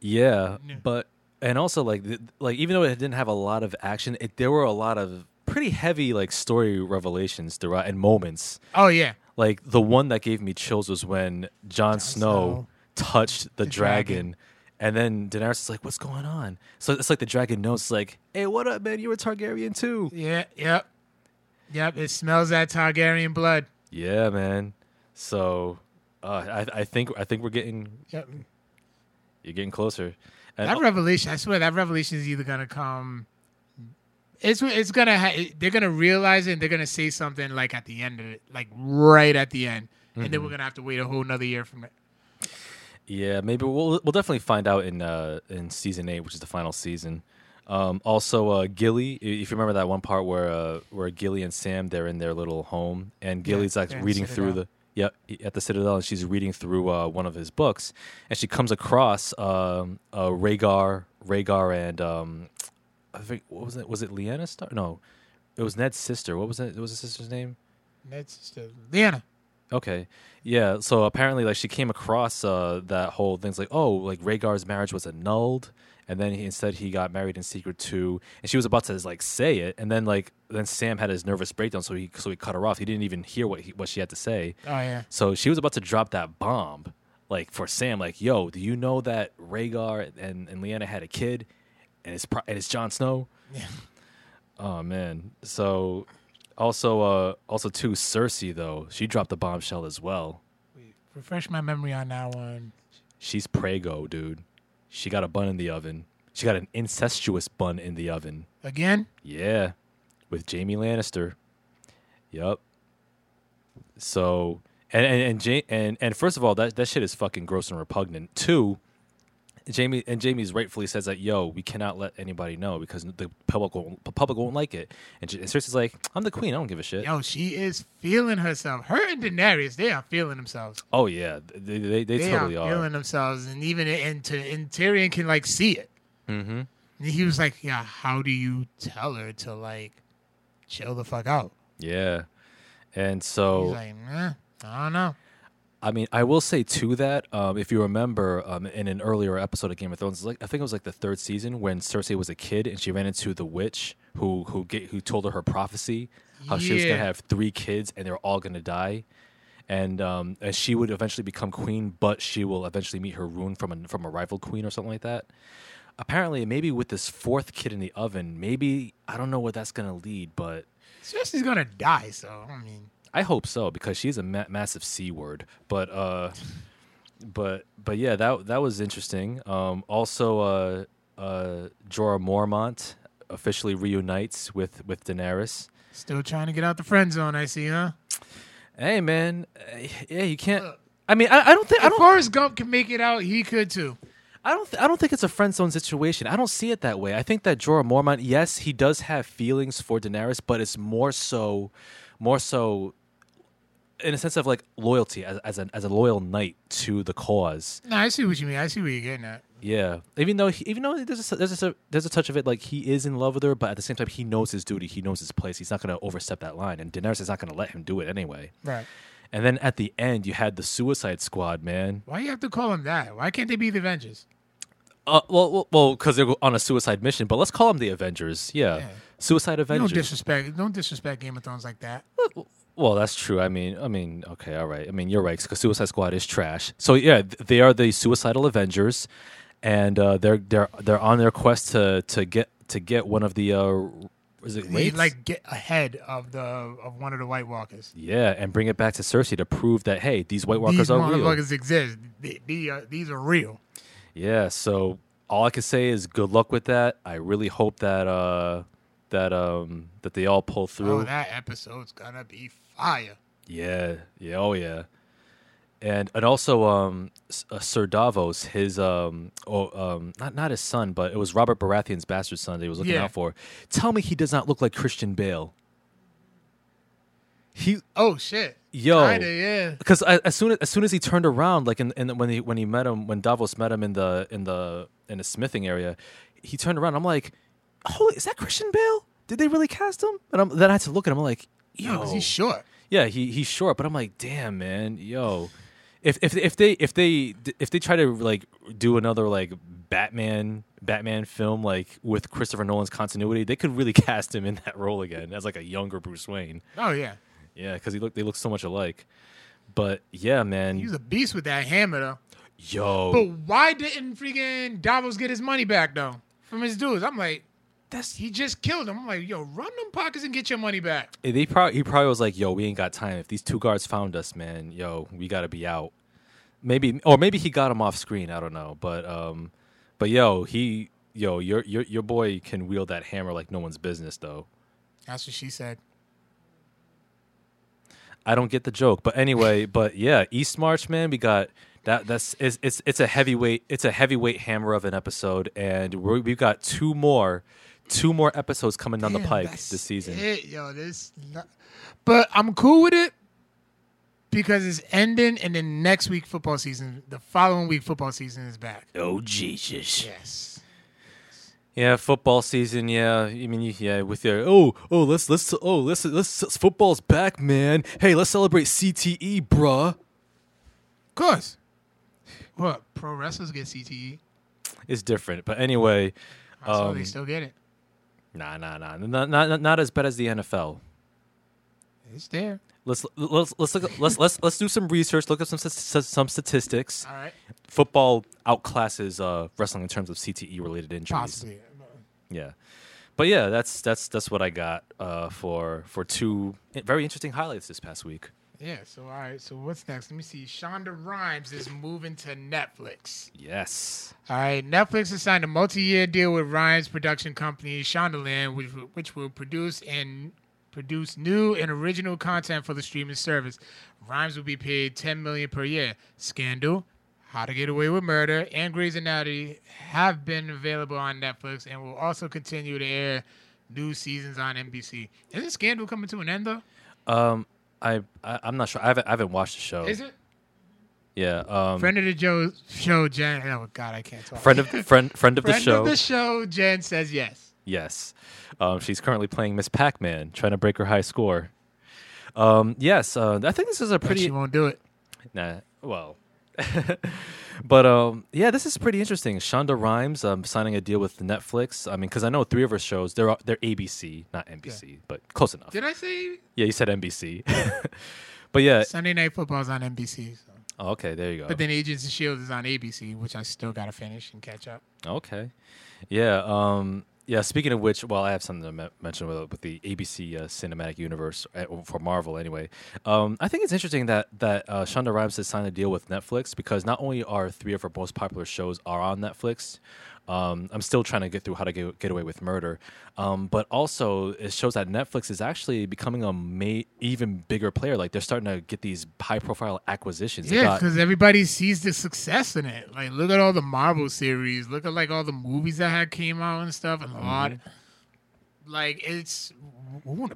Yeah, Yeah. but and also like like even though it didn't have a lot of action, it, there were a lot of pretty heavy like story revelations throughout and moments. Oh yeah. Like the one that gave me chills was when Jon, Snow, Snow touched the, The dragon. dragon. And then Daenerys is like, "What's going on?" So it's like the dragon knows, like, "Hey, what up, man? You're a Targaryen too." Yeah. Yep. Yep. It smells that Targaryen blood. Yeah, man. So uh, I, I think I think we're getting Yep. you're getting closer. And That revelation, I swear, that revelation is either gonna come. It's it's gonna ha- they're gonna realize it. and They're gonna say something like at the end of it, like right at the end, and then we're gonna have to wait a whole another year from it. Yeah, maybe we'll we'll definitely find out in uh, in season eight, which is the final season. Um, also, uh, Gilly, if you remember that one part where uh, where Gilly and Sam they're in their little home, and Gilly's like they're the reading through the yep at the Citadel, and she's reading through uh, one of his books, and she comes across um, uh, Rhaegar, Rhaegar, and um, I think what was it? Was it Lyanna Stark? No, it was Ned's sister. What was it? What was his sister's name? Ned's sister, a, Lyanna. Okay. Yeah. So apparently, like, she came across uh, that whole thing's like, oh, like Rhaegar's marriage was annulled, and then he, instead he got married in secret too. And she was about to like say it, and then like then Sam had his nervous breakdown, so he so he cut her off. He didn't even hear what he, what she had to say. Oh yeah. So she was about to drop that bomb, like for Sam, like, yo, do you know that Rhaegar and and Lyanna had a kid, and it's pro- and it's Jon Snow. Yeah. Oh man. So also uh also too Cersei though. She dropped the bombshell as well. Wait, refresh my memory on that one. She's prego, dude. She got a bun in the oven. She got an incestuous bun in the oven. Again? Yeah. With Jaime Lannister. Yup. So and and and, ja- and and first of all, that that shit is fucking gross and repugnant. Two, Jaime and Jaime's rightfully says that yo, we cannot let anybody know because the public won't, the public won't like it. And, J- and Cersei's like, I'm the queen. I don't give a shit. Yo, she is feeling herself. Her and Daenerys, they are feeling themselves. Oh yeah, they they, they, They totally are are. feeling themselves, and even and, to, and Tyrion can like see it. mm-hmm. And he was like, "Yeah, how do you tell her to like chill the fuck out?" Yeah, and so He's like, "I don't know." I mean, I will say to that, um, if you remember um, in an earlier episode of Game of Thrones, like I think it was like the third season when Cersei was a kid and she ran into the witch who who get, who told her her prophecy, how she was gonna have three kids and they're all gonna die, and um, and she would eventually become queen, but she will eventually meet her ruin from a from a rival queen or something like that. Apparently, maybe with this fourth kid in the oven, maybe I don't know what that's gonna lead, but Cersei's gonna die, so I mean, I hope so because she's a ma- massive c word. But uh, but but yeah, that that was interesting. Um, also, uh, uh, Jorah Mormont officially reunites with with Daenerys. still trying to get out the friend zone. I see, huh? Hey man, uh, yeah, you can't. I mean, I, I don't think I If don't. Forrest Gump can make it out, he could too. I don't. Th- I don't think it's a friend zone situation. I don't see it that way. I think that Jorah Mormont, yes, he does have feelings for Daenerys, but it's more so, more so, in a sense of like loyalty as as a as a loyal knight to the cause. No, I see what you mean. I see what you're getting at. Yeah, even though he, even though there's a, there's a there's a touch of it like he is in love with her, but at the same time he knows his duty, he knows his place. He's not going to overstep that line, and Daenerys is not going to let him do it anyway. Right. And then at the end, you had the Suicide Squad, man. Why you have to call them that? Why can't they be the Avengers? Uh, well, well, well, because they're on a suicide mission, but let's call them the Avengers. Yeah, Yeah. Suicide Don't Avengers. disrespect. Don't disrespect Game of Thrones like that. Well, that's true. I mean, I mean, okay, all right. I mean, you're right because Suicide Squad is trash. So yeah, they are the suicidal Avengers, and uh, they're they're they're on their quest to to get to get one of the uh, is it They like get ahead of the of one of the White Walkers. yeah, and bring it back to Cersei to prove that hey, these White Walkers These are real. motherfuckers exist. They, they are, these are real. Yeah. So all I can say is good luck with that. I really hope that uh that um that they all pull through. Oh, that episode's gonna be fire. Yeah, yeah, oh yeah, and and also um uh, Sir Davos, his um oh um not not his son, but it was Robert Baratheon's bastard son that he was looking Yeah. out for. Tell me he does not look like Christian Bale. He Oh shit. yo Kinda, yeah. because as soon as, as soon as he turned around, like in, in when he when he met him when Davos met him in the in the in the smithing area, he turned around. I'm like, holy, is that Christian Bale? Did they really cast him? And I'm, then I had to look at him. I'm like, Yo, he's short. yeah, he he's short, but I'm like, damn, man, yo, if if if they if they if they try to like do another like Batman Batman film like with Christopher Nolan's continuity, they could really cast him in that role again as like a younger Bruce Wayne. Oh yeah. Yeah, because he look they look so much alike. But yeah, man, He's a beast with that hammer though. yo, But why didn't freaking Davos get his money back though from his dudes? I'm like, that's he just killed him. I'm like, yo, run them pockets and get your money back. they probably he probably was like, yo, we ain't got time. If these two guards found us, man, yo, we got to be out. Maybe or maybe he got him off screen. I don't know, but um, but yo, he yo, your your your boy can wield that hammer like no one's business though. That's what she said. I don't get the joke, but anyway, but yeah, Eastwatch, man, we got that. That's it's it's, it's a heavyweight. It's a heavyweight hammer of an episode, and we're, we've got two more, two more episodes coming down the Damn, pike that's this season. It, yo, this. Not, but I'm cool with it because it's ending, and then next week football season, the following week football season is back. Oh Jesus! Yes. Yeah, football season. Yeah, I mean, yeah, with your oh oh let's let's oh let's let's football's back, man. Hey, let's celebrate CTE, bruh. Of course. What pro wrestlers get CTE? It's different, but anyway, so Um, they still get it. Nah, nah, nah, not not not as bad as the NFL. It's there. Let's let's let's look let's let's let's do some research. Look up some some statistics. All right. Football outclasses uh, wrestling in terms of CTE related injuries. Possibly. Yeah, but yeah, that's that's that's what I got uh, for for two very interesting highlights this past week. Yeah. So all right. So what's next? Let me see. Shonda Rhimes is moving to Netflix. Yes. All right, Netflix has signed a multi-year deal with Rhimes production company Shondaland, which will- which will produce and produce new and original content for the streaming service. Rhimes will be paid 10 million per year. Scandal, How to Get Away with Murder, and Grey's Anatomy have been available on Netflix and will also continue to air new seasons on NBC. Isn't Scandal coming to an end though? Um, I, I I'm not sure. I haven't I haven't watched the show. Is it? Yeah. Um, Friend of the Joe show, Jen. Oh God, I can't talk. friend of friend friend of the show. Friend of the show, Jen says yes. Yes. Um, she's currently playing Miss Pac-Man, trying to break her high score. Um, yes, uh, I think this is a But pretty she won't do it. nah. Well, but um, yeah, this is pretty interesting. Shonda Rhimes um, signing a deal with Netflix. I mean, because I know three of her shows they're they're ABC, not NBC, but close enough. Did I say Yeah, you said NBC. but yeah, Sunday Night Football is on NBC? So. oh, okay, there you go. But then Agents of Shield is on ABC, which I still gotta finish and catch up. Okay. Yeah. Um, yeah. Speaking of which, well, I have something to me- mention with, with the ABC uh, cinematic universe uh, for Marvel. Anyway, um, I think it's interesting that that uh, Shonda Rhimes has signed a deal with Netflix because not only are three of her most popular shows are on Netflix. Um, I'm still trying to get through how to get, get away with murder, um, but also it shows that Netflix is actually becoming a ma- even bigger player. Like they're starting to get these high profile acquisitions. They Yeah, because everybody sees the success in it. Like, look at all the Marvel series. Look at like all the movies that had came out and stuff, and a lot. Mm-hmm. Like it's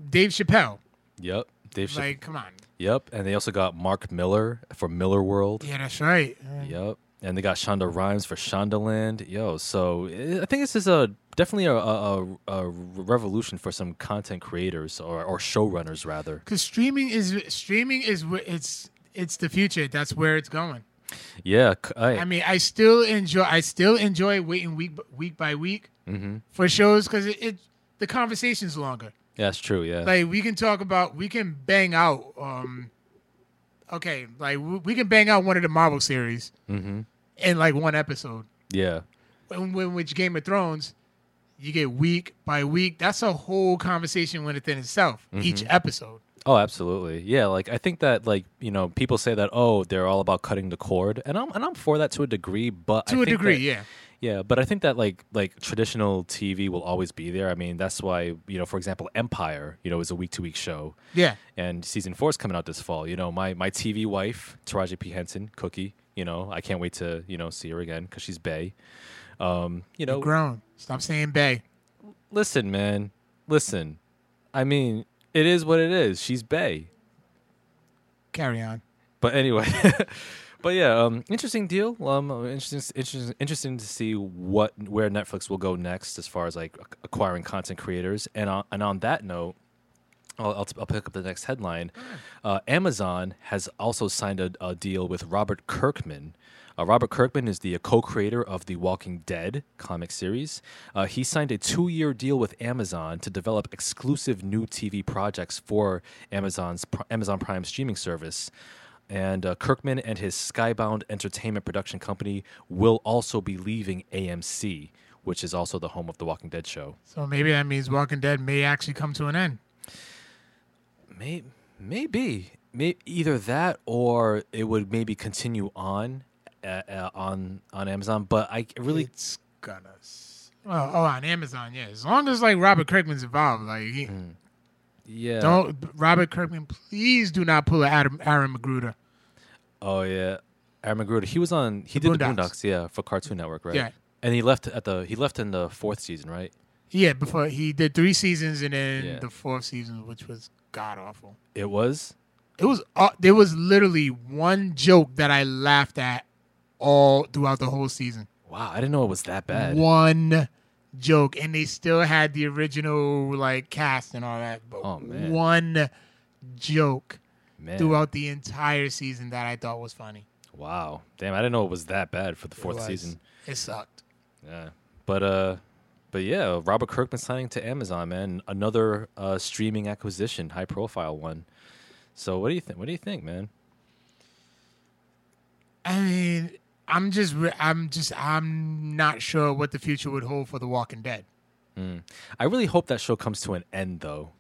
Dave Chappelle. yep. Dave. Chappelle. Like, come on. Yep, and they also got Mark Millar from Millarworld. Yeah, that's right. Yep. And they got Shonda Rhimes for Shondaland. Yo, so eh, I think this is a definitely a, a, a, revolution for some content creators or, or showrunners rather. Because streaming is streaming is it's it's the future. That's where it's going. Yeah, I mean, I still enjoy. I still enjoy waiting week week by week mhm. for shows because it, it the conversation's longer. yeah, that's true. Yeah, Like we can talk about, we can bang out. Um, okay, like we can bang out one of the Marvel series hmm in like one episode. yeah, When, when which Game of Thrones, you get week by week. That's a whole conversation within itself. Each episode. Oh, absolutely. Yeah, like I think that like you know people say that oh they're all about cutting the cord, and I'm and I'm for that to a degree, but To a think degree, that- yeah. Yeah, but I think that like like traditional TV will always be there. I mean, that's why you know, for example, Empire, you know, is a week to week show, Yeah. and season four is coming out this fall. You know, my my TV wife, Taraji P Henson, Cookie. You know, I can't wait to you know see her again because she's Bay. Um, you know, Grown. Stop saying Bay. listen, man, listen. I mean, it is what it is. She's Bay. Carry on. But anyway, but yeah, um, interesting deal. Um, interesting, interesting, interesting to see what where Netflix will go next as far as like acquiring content creators. And on, and on that note, I'll, I'll, I'll pick up the next headline. Uh, Amazon has also signed a, a deal with Robert Kirkman. Uh, Robert Kirkman is the co-creator of the Walking Dead comic series. Uh, he signed a two-year deal with Amazon to develop exclusive new TV projects for Amazon's Amazon Prime streaming service. And uh, Kirkman and his Skybound Entertainment production company will also be leaving AMC, which is also the home of the Walking Dead show. So maybe that means Walking Dead may actually come to an end. May, maybe, may, either that or it would maybe continue on uh, uh, on on Amazon. But I really, It's gonna. Well, oh, on Amazon, yeah. As long as like Robert Kirkman's involved, like he, yeah. don't Robert Kirkman, please do not pull Adam Aaron McGruder. Oh yeah, Aaron McGruder. He was on. He The did the Boondocks. Boondocks, yeah, for Cartoon Network, right? Yeah. And he left at the he left in the fourth season, right? Yeah, before he did three seasons and then Yeah. the fourth season, which was god awful. It was. It was uh, there was literally one joke that I laughed at all throughout the whole season. Wow, I didn't know it was that bad. One joke, and they still had the original like cast and all that. But Oh, man. one joke Man, throughout the entire season that I thought was funny. wow, damn, I didn't know it was that bad for the fourth was. season. It sucked. Yeah, but uh, but yeah, Robert Kirkman signing to Amazon, man, another uh streaming acquisition, high profile one. So what do you think? What do you think, man? I mean, I'm just, I'm just, I'm not sure what the future would hold for The Walking Dead. I really hope that show comes to an end, though.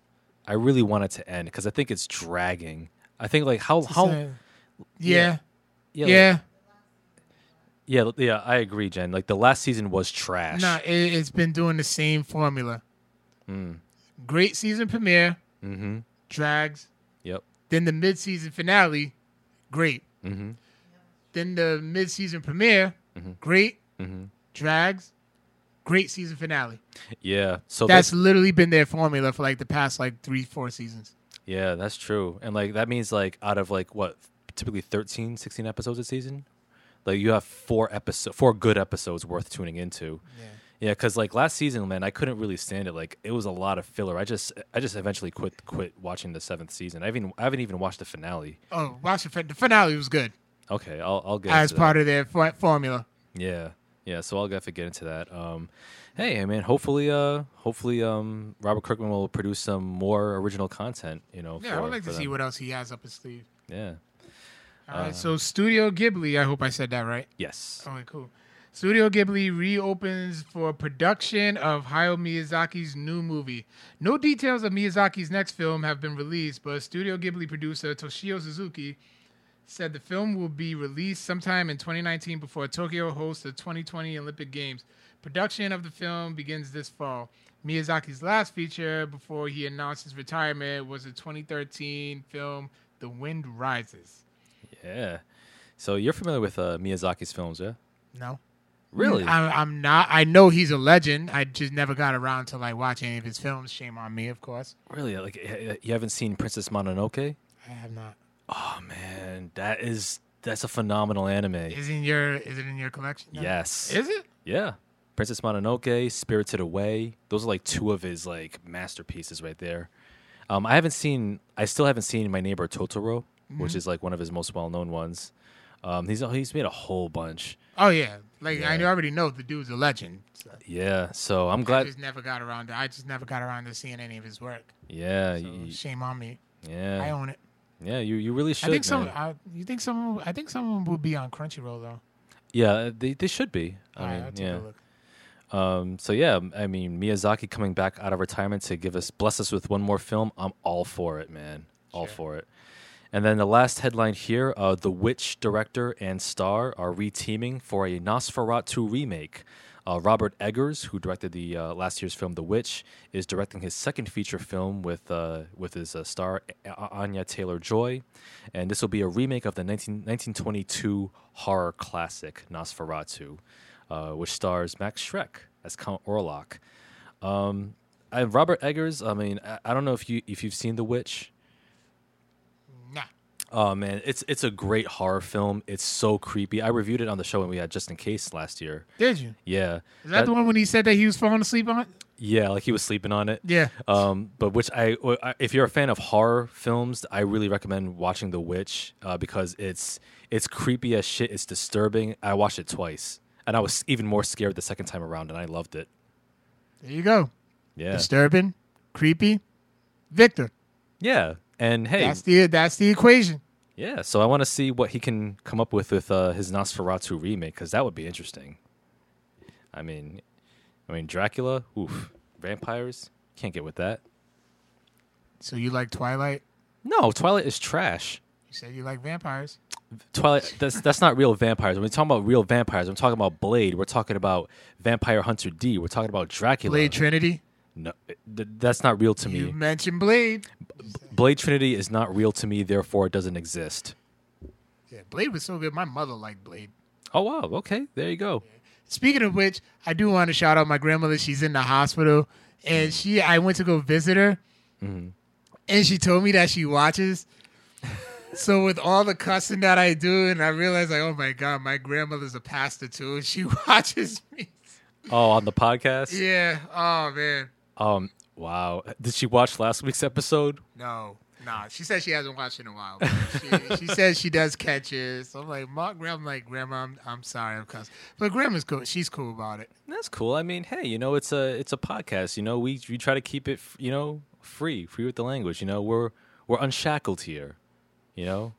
I really want it to end because I think it's dragging. I think like how how So, yeah, yeah yeah. like- yeah yeah I agree, Jen. Like the last season was trash. Nah, it, it's been doing the same formula. Great season premiere, Mm-hmm. drags. Yep. Then the mid-season finale, great. Mm-hmm. Then the mid-season premiere, great. Mm-hmm. Drags, great season finale. Yeah. So That's literally been their formula for like the past like three, four seasons. yeah, that's true. And like that means like out of like what typically 13, 16 episodes a season, like you have four episode four good episodes worth tuning into. Yeah. Yeah, because like last season, man, I couldn't really stand it. Like it was a lot of filler. I just, I just eventually quit, quit watching the seventh season. I haven't, I haven't even watched the finale. Oh, watch the, fin- the finale was good Okay, I'll, I'll get as part of their for- formula. Yeah, yeah. So I'll definitely get into that. Um, hey, man. Hopefully, uh, hopefully, um, Robert Kirkman will produce some more original content. You know. Yeah, I would like for to see what else he has up his sleeve. Yeah. All Uh, right, so Studio Ghibli, I hope I said that right. Yes. Okay, cool. Studio Ghibli reopens for production of Hayao Miyazaki's new movie. No details of Miyazaki's next film have been released, but Studio Ghibli producer Toshio Suzuki said the film will be released sometime in 2019 before Tokyo hosts the 2020 Olympic Games. Production of the film begins this fall. Miyazaki's last feature before he announced his retirement was the 2013 film The Wind Rises. Yeah. So you're familiar with uh, Miyazaki's films, yeah? No? Really? I'm, I'm not. I know he's a legend. I just never got around to like watching any of his films. Shame on me, of course. really? Like you haven't seen Princess Mononoke? I have not. Oh man, that is that's a phenomenal anime. Is it in your is it in your collection? now? yes. Is it? Yeah. Princess Mononoke, Spirited Away. Those are like two of his like masterpieces right there. Um, I haven't seen. I still haven't seen My Neighbor Totoro, which is like one of his most well-known ones. Um, he's he's made a whole bunch. Oh yeah. Like I already know the dude's a legend. So Yeah. So I'm glad. I glad. just never got around to I just never got around to seeing any of his work. Yeah. So y- shame on me. Yeah. I own it. Yeah. You you really should. I think some. I, you think some? I think some will be on Crunchyroll though. Yeah. They they should be. I Alright, mean, I'll take yeah. a look. Um, so yeah, I mean Miyazaki coming back out of retirement to give us bless us with one more film. I'm all for it, man. All Sure. for it. And then the last headline here: uh, The Witch director and star are reteaming for a Nosferatu remake. Uh, Robert Eggers, who directed the uh, last year's film The Witch, is directing his second feature film with uh, with his uh, star Anya Taylor Joy, and this will be a remake of the 19, 1922 horror classic Nosferatu, uh, which stars Max Schreck as Count Orlok. Um, Robert Eggers. I mean, I, I don't know if you if you've seen The Witch. Oh man, it's it's a great horror film. It's so creepy. I reviewed it on the show when we had just in case last year. Did you? Yeah, Is that, the one when he said that he was falling asleep on? It? Yeah, like he was sleeping on it. Yeah. Um, but which I, if you're a fan of horror films, I really recommend watching The Witch uh, because it's it's creepy as shit. It's disturbing. I watched it twice, and I was even more scared the second time around, and I loved it. There you go. Yeah, Disturbing, creepy, Victor. yeah. And hey, That's the that's the equation. yeah. So I want to see what he can come up with with uh, his Nosferatu remake because that would be interesting. I mean, I mean Dracula, oof, vampires, can't get with that. So you like Twilight? No, Twilight is trash. You said you like vampires. Twilight. That's that's not real vampires. When we talking about real vampires, I'm talking about Blade. We're talking about Vampire Hunter D. We're talking about Dracula. Blade Trinity. No, th- that's not real to me. You me. mentioned Blade. Blade Trinity is not real to me. Therefore, it doesn't exist. Yeah, Blade was so good. My mother liked Blade. Oh wow. Okay, there you go. Speaking of which, I do want to shout out my grandmother. She's in the hospital, and mm-hmm. she I went to go visit her, mm-hmm. and she told me that she watches. so with all the cussing that I do, and I realized like, oh my god, my grandmother's a pastor too, and she watches me. Oh, on the podcast. Yeah. Oh man. Um. Wow. Did she watch last week's episode? No. Nah. She said she hasn't watched in a while. She, she says she does catches. So I'm like, Ma, grandma, I'm like, grandma, I'm, I'm sorry, I'm cussing. But grandma's cool. She's cool about it. That's cool. I mean, hey, you know, it's a it's a podcast. You know, we we try to keep it, you know, free, free with the language. You know, we're we're unshackled here. You know.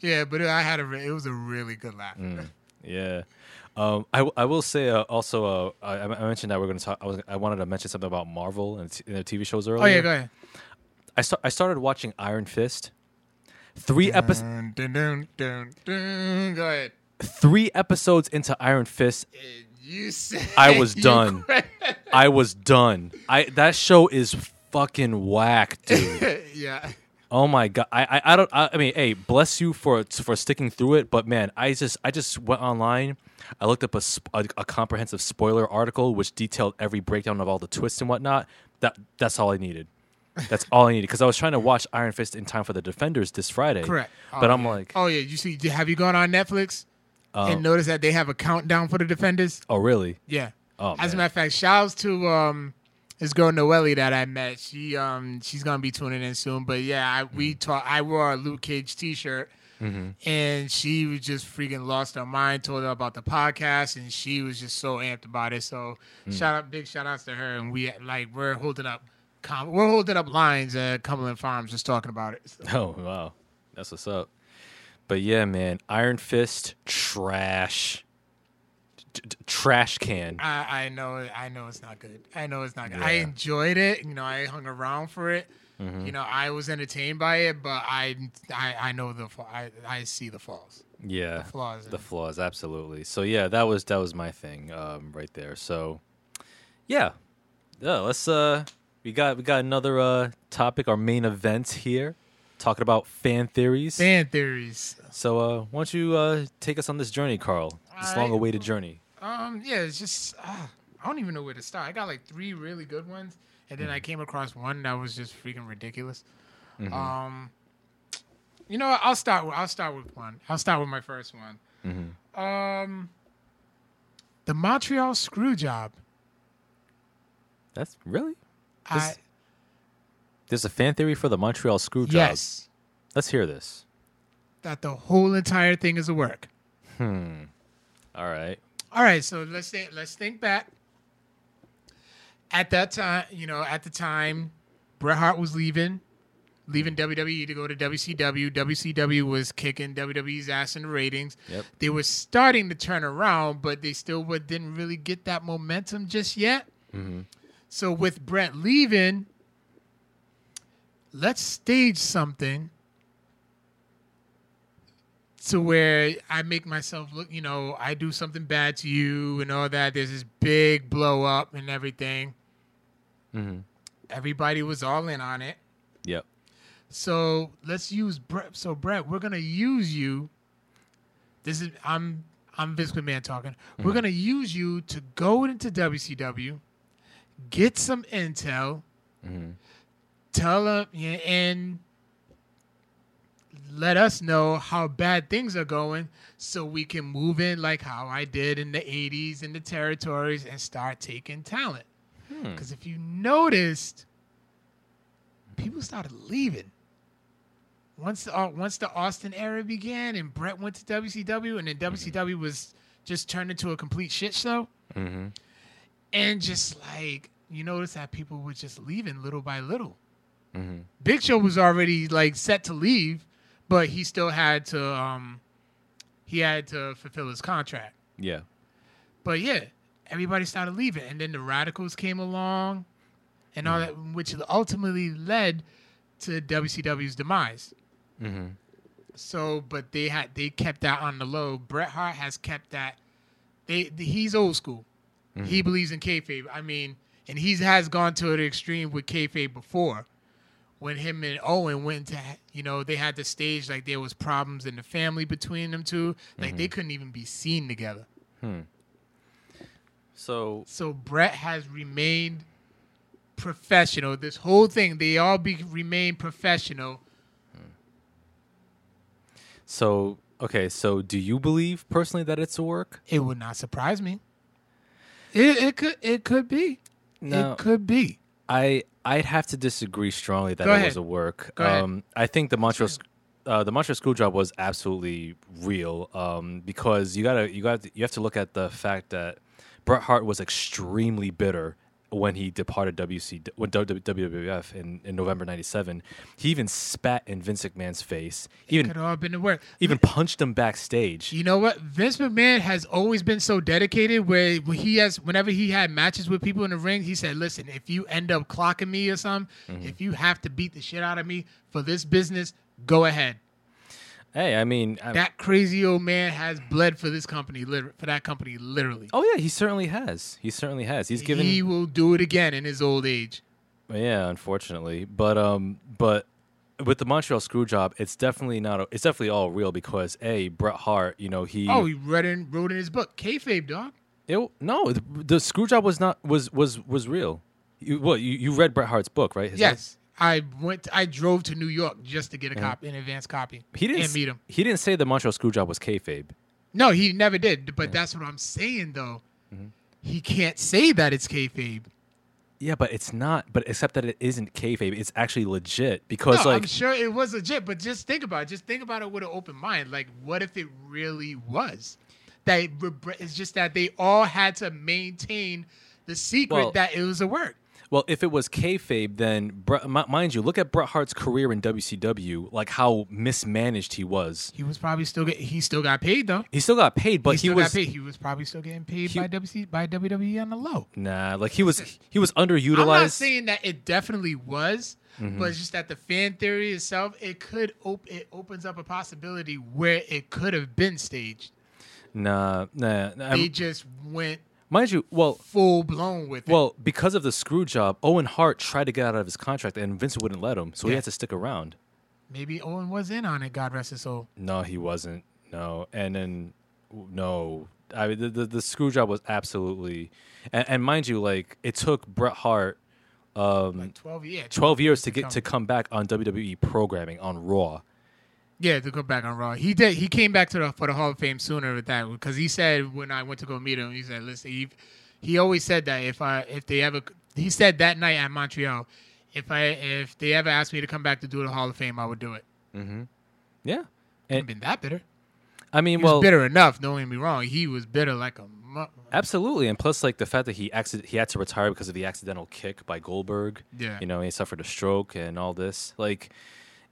Yeah, but I had a. It was a really good laugh. Mm. Yeah. Um, I, I will say uh, also uh, I, I mentioned that we're going to talk. I was I wanted to mention something about Marvel and, t- and their TV shows earlier. Oh yeah, go ahead. I sta- I started watching Iron Fist. Three episodes. Go ahead. Three episodes into Iron Fist, You said I was you done. I was done. I that show is fucking whack, dude. yeah. Oh my god! I I, I don't. I, I mean, hey, bless you for for sticking through it. But man, I just I just went online. I looked up a, a, a comprehensive spoiler article which detailed every breakdown of all the twists and whatnot. That that's all I needed. That's all I needed because I was trying to watch Iron Fist in time for the Defenders this Friday. Correct. But Oh, I'm yeah. like, oh yeah. You see? Have you gone on Netflix Oh. and noticed that they have a countdown for the defenders? oh really? Yeah. Oh, As a matter of fact, shouts to um this girl Noelle that I met. She um she's gonna be tuning in soon. But yeah, I, Mm-hmm. we talk. I wore a Luke Cage T-shirt, and she was just freaking lost her mind. Told her about the podcast, and she was just so amped about it. So Mm. shout out, big shout outs to her. And we like we're holding up, com- we're holding up lines at Cumberland Farms, just talking about it. So, Oh wow, that's what's up. But yeah, man, Iron Fist trash, T- t- trash can. I I know I know it's not good. I know it's not good. I enjoyed it. You know, I hung around for it. Mm-hmm. You know, I was entertained by it, but I I, I know the I I see the flaws. Yeah, Flaws. the flaws, absolutely. So yeah, that was that was my thing, um, right there. So yeah, yeah. Let's uh, we got we got another uh topic, our main event here, talking about fan theories. Fan theories. So uh, why don't you uh take us on this journey, Carl? This long-awaited journey. Um, yeah, it's just uh, I don't even know where to start. I got like three really good ones, and then I Mm-hmm. came across one that was just freaking ridiculous. Um, You know, what? I'll start. With, I'll start with one. I'll start with my first one. Mm-hmm. Um, the Montreal screw job. That's really. I, There's a fan theory for the Montreal screw job. yes, Let's hear this. that the whole entire thing is a work. Hmm. All right. All right, so let's think, let's think back. At that time, you know, at the time, Bret Hart was leaving, leaving WWE to go to WCW. WCW was kicking WWE's ass in the ratings. Yep. They were starting to turn around, but they still didn't really get that momentum just yet. Mm-hmm. So with Bret leaving, let's stage something to where I make myself look, you know, I do something bad to you and all that. There's this big blow up and everything. Mm-hmm. Everybody was all in on it. Yep. So let's use Bret. So Bret, we're gonna use you. This is I'm I'm Vince McMahon talking. We're gonna use you to go into WCW, get some intel, Mm-hmm. tell them yeah, and let us know how bad things are going, so we can move in like how I did in the '80s in the territories and start taking talent. Hmm. Because if you noticed, people started leaving. Once the, uh, once the Austin era began and Bret went to WCW and then WCW was just turned into a complete shit show, Mm-hmm. and just like you notice that people were just leaving little by little. Mm-hmm. Big Show was already like set to leave, but he still had to um he had to fulfill his contract. Yeah. But yeah, everybody started leaving, and then the Radicalz came along, and all that, which ultimately led to WCW's demise. Mm-hmm. So, but they had they kept that on the low. Bret Hart has kept that. They he's old school. He believes in kayfabe. I mean, and he has gone to the extreme with kayfabe before. When him and Owen went to, you know, they had the stage like there was problems in the family between them two. Like they mm-hmm. couldn't even be seen together. Hmm. So So Bret has remained professional. This whole thing, they all be remain professional. Hmm. so okay. So do you believe personally that it's a work? It would not surprise me. It, it could it could be. No. It could be. I I'd have to disagree strongly that Go it ahead. was a work. Go ahead. um, I think the Montreal uh, the Montreal school job was absolutely real um, because you gotta you got you have to look at the fact that Bret Hart was extremely bitter when he departed WC when WWF in, in November '97. He even spat in Vince McMahon's face. He even Could all been work. even punched him backstage. You know what? Vince McMahon has always been so dedicated. Where he has, whenever he had matches with people in the ring, he said, "Listen, if you end up clocking me or something, Mm-hmm. if you have to beat the shit out of me for this business, go ahead." Hey, I mean, I- That crazy old man has bled for this company, for that company, literally. oh yeah, he certainly has. He certainly has. He's given he will do it again in his old age. Yeah, unfortunately, but um, but with the Montreal screw job, it's definitely not. A, it's definitely all real because a Bret Hart, you know, he. Oh, he read in, wrote in his book, kayfabe, dog. it, no, the, the screw job was not was was was real. You, what you, you read Bret Hart's book, right? Is that- Yes, I went. I drove to New York just to get a copy, an advance copy, he didn't and meet him. He didn't say the Montreal screw job was kayfabe. No, he never did. But that's what I'm saying, though. Mm-hmm. He can't say that it's kayfabe. Yeah, but it's not. But except that it isn't kayfabe, it's actually legit because no, like I'm sure it was legit. But just think about it. Just think about it with an open mind. Like, what if it really was? That it, it's just that they all had to maintain the secret Well- that it was a work. Well, if it was kayfabe, then mind you, look at Bret Hart's career in WCW, like how mismanaged he was. He was probably still get. He still got paid though. He still got paid, but he he, was got paid. He was probably still getting paid He- by WC by WWE on the low. nah, like he was he was underutilized. I'm not saying that it definitely was, Mm-hmm. but it's just that the fan theory itself, it could op- it opens up a possibility where it could have been staged. Nah, nah. nah. they just went mind you, well, full blown with it. well, because of the screw job, Owen Hart tried to get out of his contract, and Vince wouldn't let him, so he Yeah. had to stick around. Maybe Owen was in on it. God rest his soul. No, he wasn't. No, and then no. I mean, the, the the screw job was absolutely, and, and mind you, like it took Bret Hart um, Like twelve years. twelve years to get to come back on WWE programming on Raw, Yeah, to go back on Raw. He did. He came back to the for the Hall of Fame sooner with that because he said when I went to go meet him, he said, "Listen, he, he always said that if I if they ever he said that night at Montreal, if I if they ever asked me to come back to do the Hall of Fame, I would do it. Mm-hmm. Yeah. I've And been that bitter. I mean, He well, was bitter enough. Don't get me wrong. He was bitter like a. Mu- Absolutely, and plus, like the fact that he accident he had to retire because of the accidental kick by Goldberg. Yeah. you know, he suffered a stroke and all this. Like,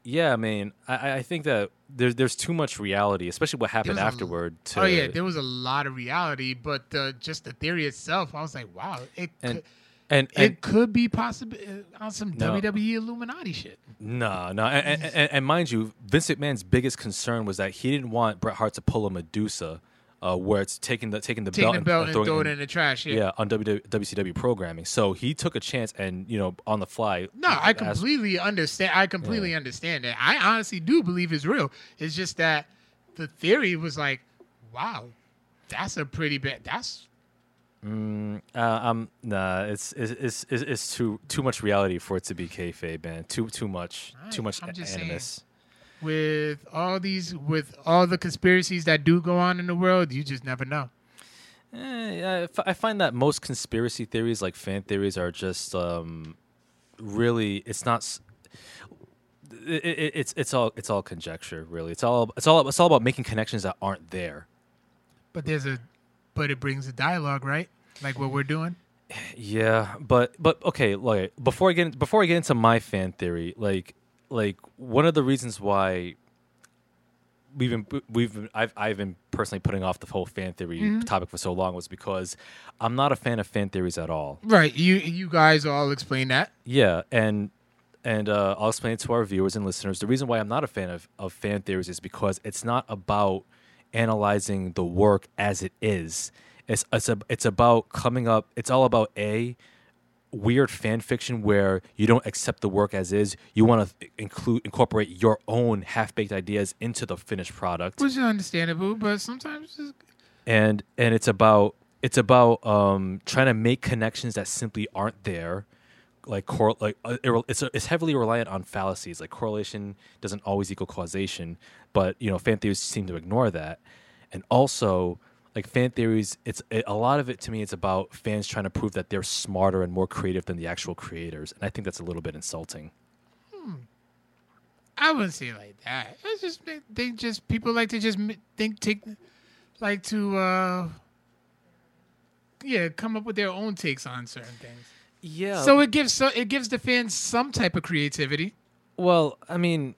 yeah, I mean, I, I think that there's there's too much reality, especially what happened was a- afterward. To, oh yeah, there was a lot of reality, but uh, just the theory itself, I was like, wow, it and could, and, it and could be possible on some No. WWE Illuminati shit. no, no, and, and, and, and mind you, Vince McMahon's biggest concern was that he didn't want Bret Hart to pull a Madusa, uh, where it's taking the taking the Taking belt, the belt and throwing throwing it it in the trash. Yeah. yeah, on WW, WCW programming. So he took a chance and you know on the fly. No, I asked- completely understand. I completely understand that. I honestly do believe it's real. It's just that the theory was like, wow, that's a pretty bad. That's Uh, um, nah, it's it's, it's it's it's too too much reality for it to be kayfabe, man. Too too much, too much I'm a- just saying. With all these, with all the conspiracies that do go on in the world, you just never know. Eh, I find that most conspiracy theories, like fan theories, are just um, really. It's not. It, it, it's it's all it's all conjecture, really. It's all it's all it's all about making connections that aren't there. But there's a, but it brings a dialogue, right? Like what we're doing. Yeah, but but okay, like before I get before I get into my fan theory, like like one of the reasons why we've been we've been, I've I've been personally putting off the whole fan theory topic for so long was because I'm not a fan of fan theories at all. Right. You you guys all explain that. Yeah, and and uh, I'll explain it to our viewers and listeners. The reason why I'm not a fan of, of fan theories is because it's not about analyzing the work as it is. It's it's a, it's about coming up. It's all about a weird fan fiction where you don't accept the work as is. You want to include incorporate your own half baked ideas into the finished product Which is understandable, but sometimes it's, and and it's about it's about um, trying to make connections that simply aren't there. Like cor- like uh, it- it's it's heavily reliant on fallacies. Like correlation doesn't always equal causation, but you know fan theories seem to ignore that. And also, like fan theories, it's it, a lot of it to me. It's about fans trying to prove that they're smarter and more creative than the actual creators, and I think that's a little bit insulting. hmm. I wouldn't say it like that. It's just they, they just people like to just think take like to uh yeah come up with their own takes on certain things. Yeah. So it gives so it gives the fans some type of creativity. Well, I mean,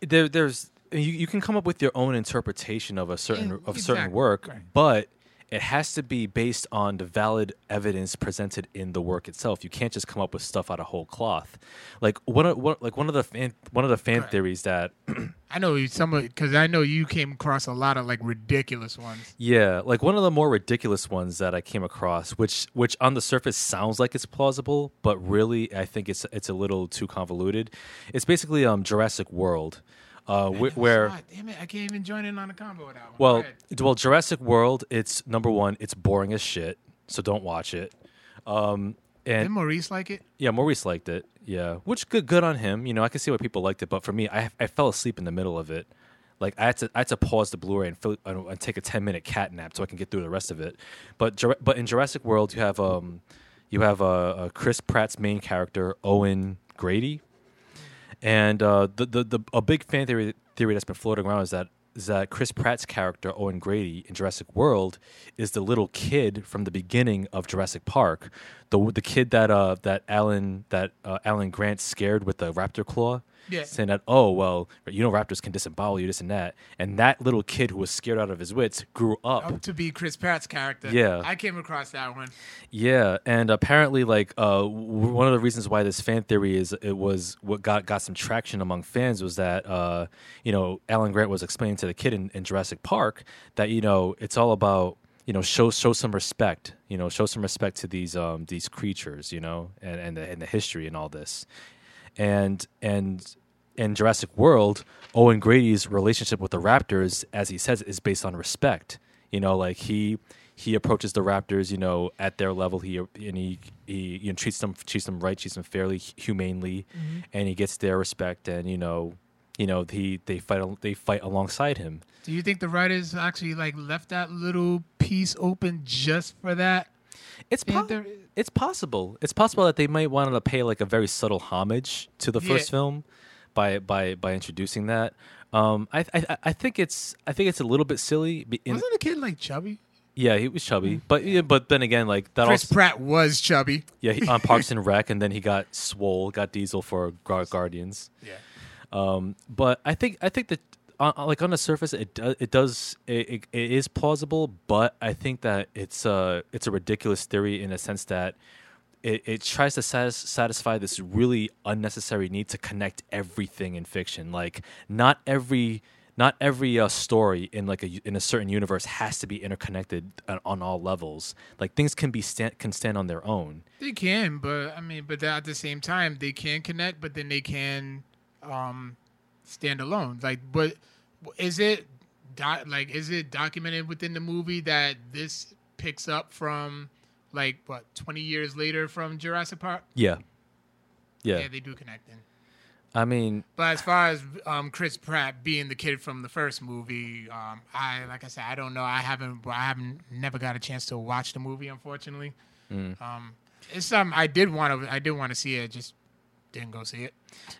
there, there's you, you can come up with your own interpretation of a certain of certain work, Right. but it has to be based on the valid evidence presented in the work itself. You can't just come up with stuff out of whole cloth. Like one of one, like one of the fan, one of the fan Correct. theories that I know some because I know you came across a lot of like ridiculous ones. Yeah, like one of the more ridiculous ones that I came across, which which on the surface sounds like it's plausible, but really I think it's it's a little too convoluted. It's basically um Jurassic World, uh, wh- where God damn it, I can't even join in on the combo with that one. Well well Jurassic World, it's number one, it's boring as shit, so don't watch it. Um, and did Maurice like it? yeah, Maurice liked it. Yeah, which good good on him. You know, I can see why people liked it, but for me, I I fell asleep in the middle of it. Like I had to I had to pause the Blu-ray and, fill, and and take a ten minute cat nap so I can get through the rest of it. But but in Jurassic World, you have um you have uh, uh, Chris Pratt's main character Owen Grady, and uh, the, the the a big fan theory theory that's been floating around is that is that Chris Pratt's character Owen Grady in Jurassic World is the little kid from the beginning of Jurassic Park, the the kid that uh that Alan that uh, Alan Grant scared with the raptor claw. Yeah. Saying that, oh well, you know, raptors can disembowel you, this and that, and that little kid who was scared out of his wits grew up Up to be Chris Pratt's character. Yeah. I came across that one. Yeah, and apparently, like uh, w- one of the reasons why this fan theory is it was what got got some traction among fans was that uh, you know Alan Grant was explaining to the kid in, in Jurassic Park that you know it's all about you know show show some respect you know show some respect to these um these creatures you know and and the, and the history and all this and and in Jurassic World, Owen Grady's relationship with the Raptors, as he says, is based on respect. You know, like he he approaches the Raptors, you know, at their level. He and he he you know, treats them treats them right, treats them fairly, humanely, mm-hmm. and he gets their respect. And you know, you know he they fight they fight alongside him. Do you think the writers actually like left that little piece open just for that? It's po- Panther- it's possible. It's possible that they might want to pay like a very subtle homage to the first film by by by introducing that. Um, I, I I think it's I think it's a little bit silly. In, Wasn't the kid like chubby? yeah, he was chubby, but yeah, but then again, like that Chris also Pratt was chubby. yeah he, on Parks and Rec, and then he got swole, got Diesel for Guardians. Yeah. Um, but I think I think that uh, uh, like on the surface, it do, it does it, it, it is plausible, but I think that it's a it's a ridiculous theory in a sense that it, it tries to satis- satisfy this really unnecessary need to connect everything in fiction. Like not every not every uh, story in like a in a certain universe has to be interconnected on, on all levels. Like things can be stand, can stand on their own. They can, but I mean, but at the same time, they can connect, but then they can um, stand alone. Like, but is it doc, like is it documented within the movie that this picks up from like what twenty years later from Jurassic Park? Yeah, yeah. Yeah, they do connect in. I mean, But as far as um, Chris Pratt being the kid from the first movie, um, I like I said, I don't know. I haven't, I haven't, never got a chance to watch the movie, unfortunately. Mm. Um, it's something I did want to, I did want to see it, just didn't go see it.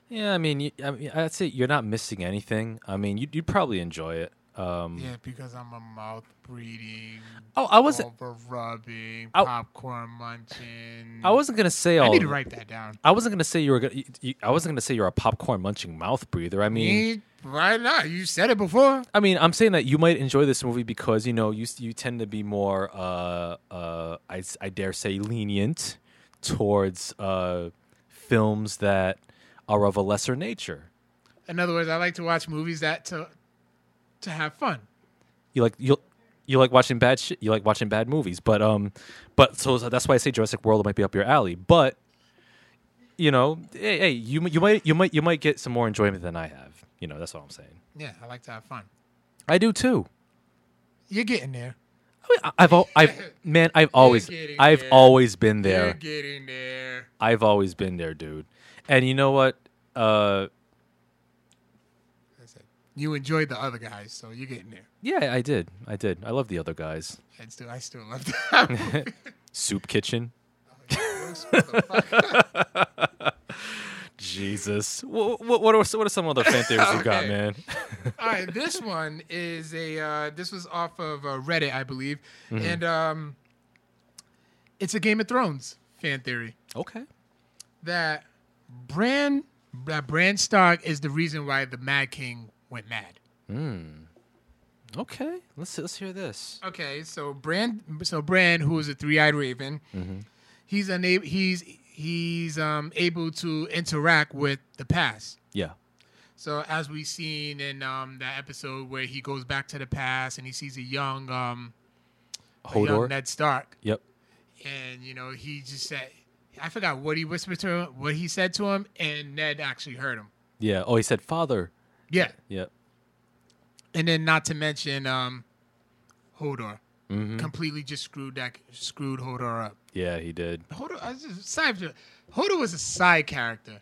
Yeah, I mean, you, I mean, I'd say you're not missing anything. I mean, you'd, you'd probably enjoy it. Um, Yeah, because I'm a mouth breathing, Oh, I wasn't. over rubbing, I- popcorn munching. I wasn't gonna say I all. need to write that down. I wasn't gonna say you were. Gonna, you, you, I wasn't gonna say you're a popcorn munching mouth breather. I mean, Me, why not? You said it before. I mean, I'm saying that you might enjoy this movie because you know you you tend to be more, uh, uh, I, I dare say, lenient towards uh, films that are of a lesser nature. In other words, I like to watch movies that to to have fun. You like you you like watching bad shit. You like watching bad movies, but um, but so that's why I say Jurassic World might be up your alley. But you know, hey, hey, you you might you might you might get some more enjoyment than I have. You know, that's all I'm saying. Yeah, I like to have fun. I do too. You're getting there. I mean, I- I've I've man, I've always I've there. always been You're there. getting there. I've always been there, dude. And you know what? Uh. You enjoyed the other guys, so you're getting there. yeah, I did. I did. I love the other guys. I still, I still love that. Soup Kitchen. Jesus. What, what, what, are, what are some other fan theories you got, man? All right, this one is a. Uh, this was off of uh, Reddit, I believe, Mm-hmm. and um, it's a Game of Thrones fan theory okay. that Bran, that Bran Stark is the reason why the Mad King went mad. Hmm. Okay. Let's let's hear this. Okay, so Bran, so Bran, who is a three-eyed raven, he's unable, he's he's um able to interact with the past. Yeah. So as we've seen in um that episode where he goes back to the past and he sees a young um a young Ned Stark, Yep. and you know he just said, I forgot what he whispered to him, what he said to him, and Ned actually heard him. Yeah. Oh, he said father. Yeah, Yep. and then not to mention um Hodor Mm-hmm. completely just screwed that screwed Hodor up. Yeah, he did. Hodor, I just, side, Hodor was a side character,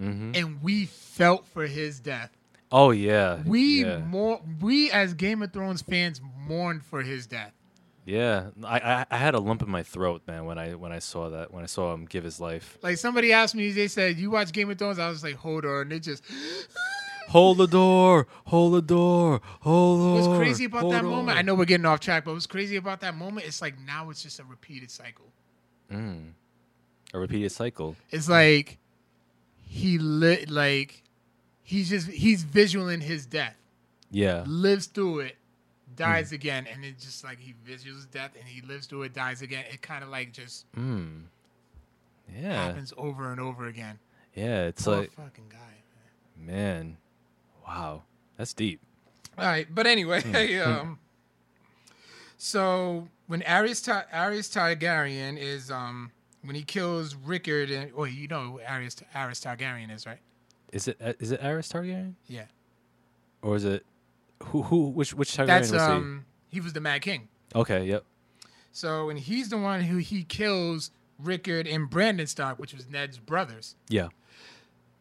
Mm-hmm. and we felt for his death. Oh yeah. We Yeah. more, we as Game of Thrones fans mourned for his death. Yeah. I, I I had a lump in my throat, man, when I when I saw that when I saw him give his life. Like somebody asked me, they said, "You watch Game of Thrones?" I was like, Hodor, and they just Hold the door. Hold the door. Hold the door. what's crazy about that moment. on. I know we're getting off track, but what's crazy about that moment? It's like now it's just a repeated cycle. Mm. A repeated cycle. It's like he lit, like he's just he's visualing his death. Yeah. lives through it, dies again, and it's just like he visuals death and he lives through it, dies again. It kind of like just Mm. Yeah. happens over and over again. Yeah. It's Poor like, fucking guy. man, wow, that's deep. All right, but anyway, Hmm. um, so when Aerys Tar- Aerys Targaryen is um when he kills Rickard and well you know who Aerys Aerys Targaryen is right? Is it uh, is it Aerys Targaryen Yeah, or is it who who which which Targaryen that's was um he was the Mad King. Okay. Yep. So and he's the one who he kills Rickard and Brandon Stark, which was Ned's brothers. Yeah.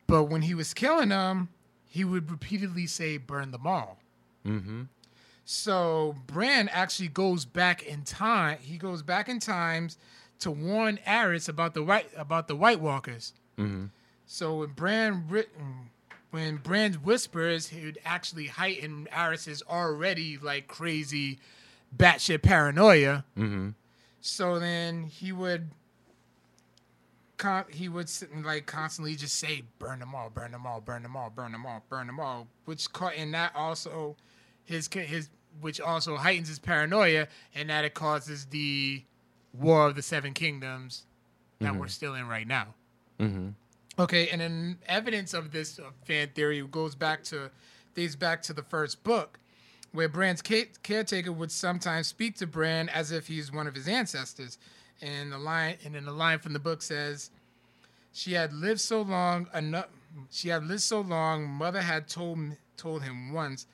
But when he was killing them, he would repeatedly say, "Burn them all." Mm-hmm. So Bran actually goes back in time. He goes back in times to warn Aerys about the white about the White Walkers. Mm-hmm. So when Bran ri- when Bran whispers, it would actually heighten Aerys's already like crazy, batshit paranoia. Mm-hmm. So then he would. Con- he would sit and like constantly just say, "Burn them all, burn them all, burn them all, burn them all, burn them all," which caught and that also his his which also heightens his paranoia, and that it causes the War of the Seven Kingdoms that we're still in right now. Mm-hmm. Okay, and then evidence of this uh, fan theory goes back to dates back to the first book, where Bran's ca- caretaker would sometimes speak to Bran as if he's one of his ancestors. And the line, and then the line from the book says, "She had lived so long, enough. She had lived so long. Mother had told told him once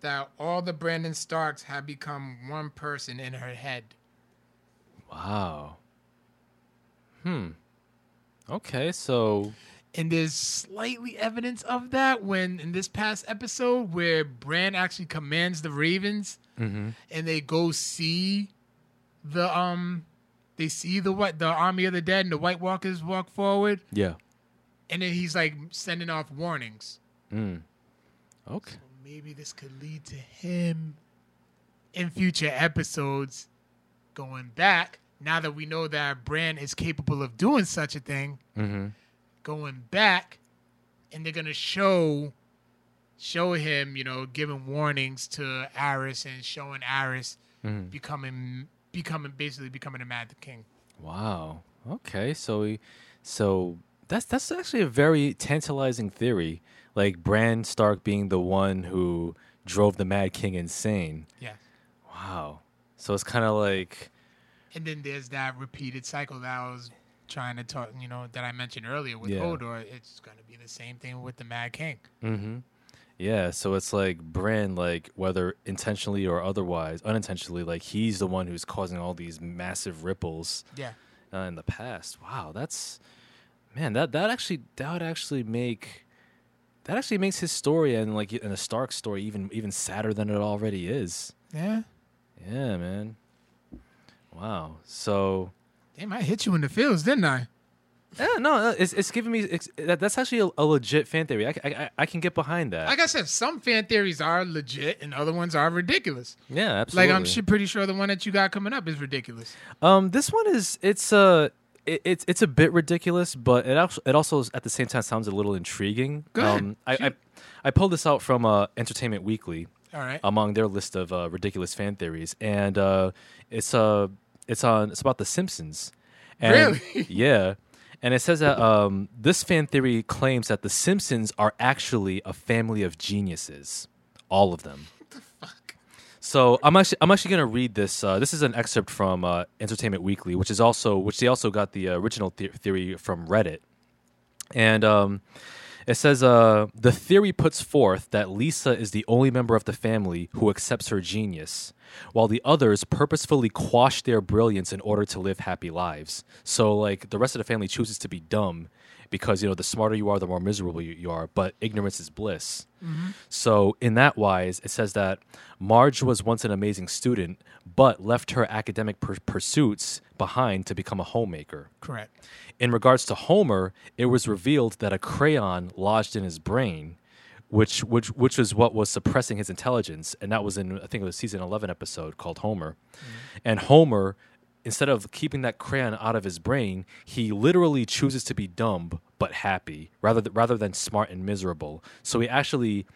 that all the Brandon Starks had become one person in her head." Wow. Hmm. Okay, so And there's slightly evidence of that when in this past episode where Bran actually commands the Ravens mm-hmm. and they go see the um they see the what the army of the dead and the White Walkers walk forward yeah. and then he's like sending off warnings. Mm. Okay. Maybe this could lead to him in future episodes going back now that we know that Bran is capable of doing such a thing. Mm-hmm. going back and they're gonna show show him, you know, giving warnings to Aerys and showing Aerys Mm-hmm. becoming becoming basically becoming a Mad King. Wow. Okay, so so that's that's actually a very tantalizing theory. Like Bran Stark being the one who drove the Mad King insane. Yeah. Wow. So it's kind of like And then there's that repeated cycle that I was trying to talk, you know, that I mentioned earlier with Yeah. Hodor. It's gonna be the same thing with the Mad King. Mm-hmm. Yeah, so it's like Bran, like whether intentionally or otherwise, unintentionally, like he's the one who's causing all these massive ripples Yeah. uh, in the past. Wow, that's man, that that actually that would actually make that actually makes his story and like and the Stark story even even sadder than it already is. Yeah. Yeah, man. Wow. So Damn, I hit you in the feels, didn't I? Yeah, no, uh, it's it's giving me it's, that, that's actually a, a legit fan theory. I I can get behind that. Like I said, some fan theories are legit and other ones are ridiculous. yeah, absolutely. Like I'm su- pretty sure the one that you got coming up is ridiculous. Um, this one is it's uh it, it's it's a bit ridiculous, but it also it also at the same time sounds a little intriguing. Go ahead. Um, I, I I pulled this out from uh, Entertainment Weekly All right. among their list of uh, ridiculous fan theories, and uh, it's uh it's on it's about the Simpsons. And, Really? Yeah. And it says that um, this fan theory claims that the Simpsons are actually a family of geniuses, all of them. What the fuck? So I'm actually I'm actually gonna read this. Uh, this is an excerpt from uh, Entertainment Weekly, which is also which they also got the uh, original the- theory from Reddit, and um, it says uh, the theory puts forth that Lisa is the only member of the family who accepts her genius, while the others purposefully quash their brilliance in order to live happy lives. So like the rest of the family chooses to be dumb because you know the smarter you are, the more miserable you, you are. But ignorance is bliss. Mm-hmm. So, in that wise, it says that Marge was once an amazing student, but left her academic pur- pursuits behind to become a homemaker. Correct. In regards to Homer, it was revealed that a crayon lodged in his brain, which which which was what was suppressing his intelligence, and that was in I think it was season eleven episode called Homer, mm-hmm. and Homer. Instead of keeping that crayon out of his brain, he literally chooses to be dumb but happy, rather th- rather than smart and miserable. So he actually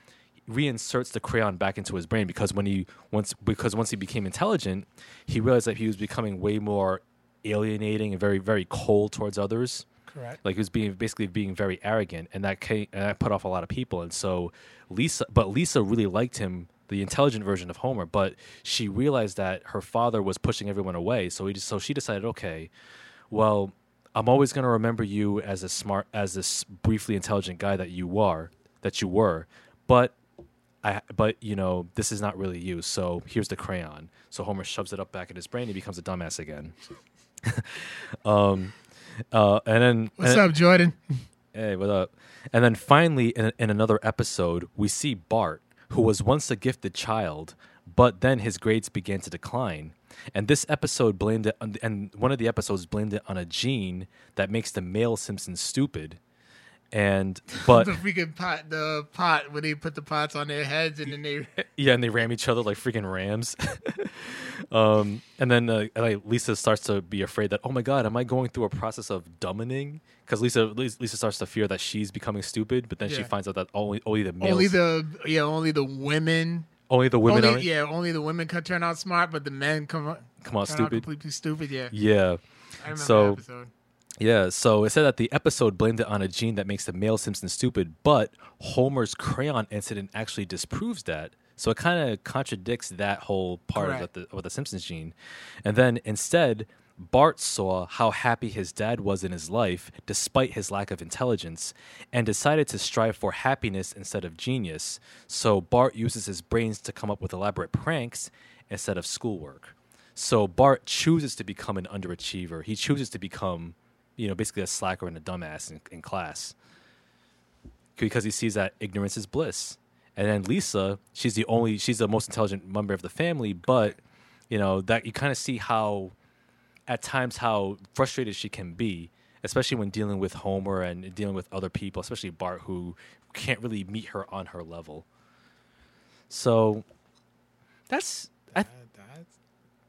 reinserts the crayon back into his brain because when he once because once he became intelligent, he realized that he was becoming way more alienating and very very cold towards others. Correct. Like he was being basically being very arrogant, and that came, and that put off a lot of people. And so Lisa, but Lisa really liked him, the intelligent version of Homer. But she realized that her father was pushing everyone away. So he just, so she decided, okay, well, I'm always going to remember you as a smart, as this briefly intelligent guy that you are, that you were, but. I, but you know this is not really you. So here's the crayon. So Homer shoves it up back in his brain. He becomes a dumbass again. um, uh, and then What's and- up, Jordan? Hey, what up? And then finally, in, in another episode, we see Bart, who was once a gifted child, but then his grades began to decline. And this episode blamed it, on, and one of the episodes blamed it on a gene that makes the male Simpsons stupid. And but the freaking pot, the pot where they put the pots on their heads and then they. yeah, and they ram each other like freaking rams. um, and then uh, like Lisa starts to be afraid that oh my god, am I going through a process of dumbing? Because Lisa Lisa starts to fear that she's becoming stupid, but then she finds out that only only the males, Only the yeah, only the women. only the women only, are yeah, only the women can turn out smart, but the men come come out turn out stupid. completely stupid. Yeah, Yeah. I remember So-. Yeah, so it said that the episode blamed it on a gene that makes the male Simpson stupid, but Homer's crayon incident actually disproves that. So it kind of contradicts that whole part of the, of the Simpsons gene. And then instead, Bart saw how happy his dad was in his life despite his lack of intelligence and decided to strive for happiness instead of genius. So Bart uses his brains to come up with elaborate pranks instead of schoolwork. So Bart chooses to become an underachiever. He chooses to become, you know, basically a slacker and a dumbass in, in class because he sees that ignorance is bliss. And then Lisa, she's the only, she's the most intelligent member of the family, but you know that you kind of see how, at times, how frustrated she can be, especially when dealing with Homer and dealing with other people, especially Bart, who can't really meet her on her level. So, that's I That- that's,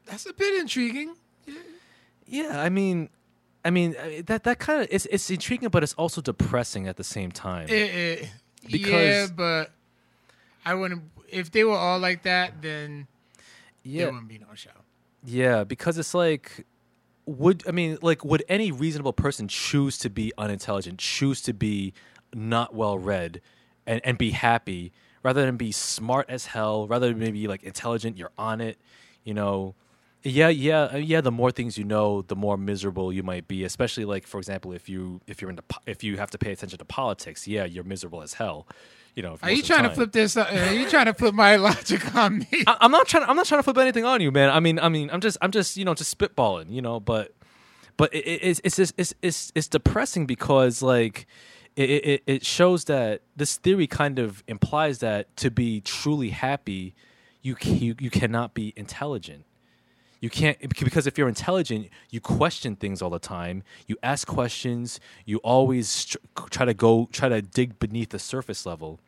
that's a bit intriguing. Yeah, I mean, I mean that that kind of it's it's intriguing, but it's also depressing at the same time. Eh, eh, yeah, but I wouldn't. If they were all like that, then yeah, there wouldn't be no show. yeah, because it's like, would I mean, like, would any reasonable person choose to be unintelligent, choose to be not well read, and and be happy rather than be smart as hell, rather than maybe like intelligent, you're on it, you know. Yeah, yeah, uh, yeah. The more things you know, the more miserable you might be. Especially like, for example, if you if you're into po- if you have to pay attention to politics, yeah, you're miserable as hell. You know. Are you trying to flip this? uh, Are you trying to flip my logic on me? I, I'm not trying. I'm not trying to flip anything on you, man. I mean, I mean, I'm just, I'm just, you know, just spitballing, you know. But, but it, it, it's, it's, just, it's, it's, it's depressing because like, it, it, it shows that this theory kind of implies that to be truly happy, you, you, you cannot be intelligent. You can't because if you're intelligent, you question things all the time. You ask questions. You always try to go try to dig beneath the surface level.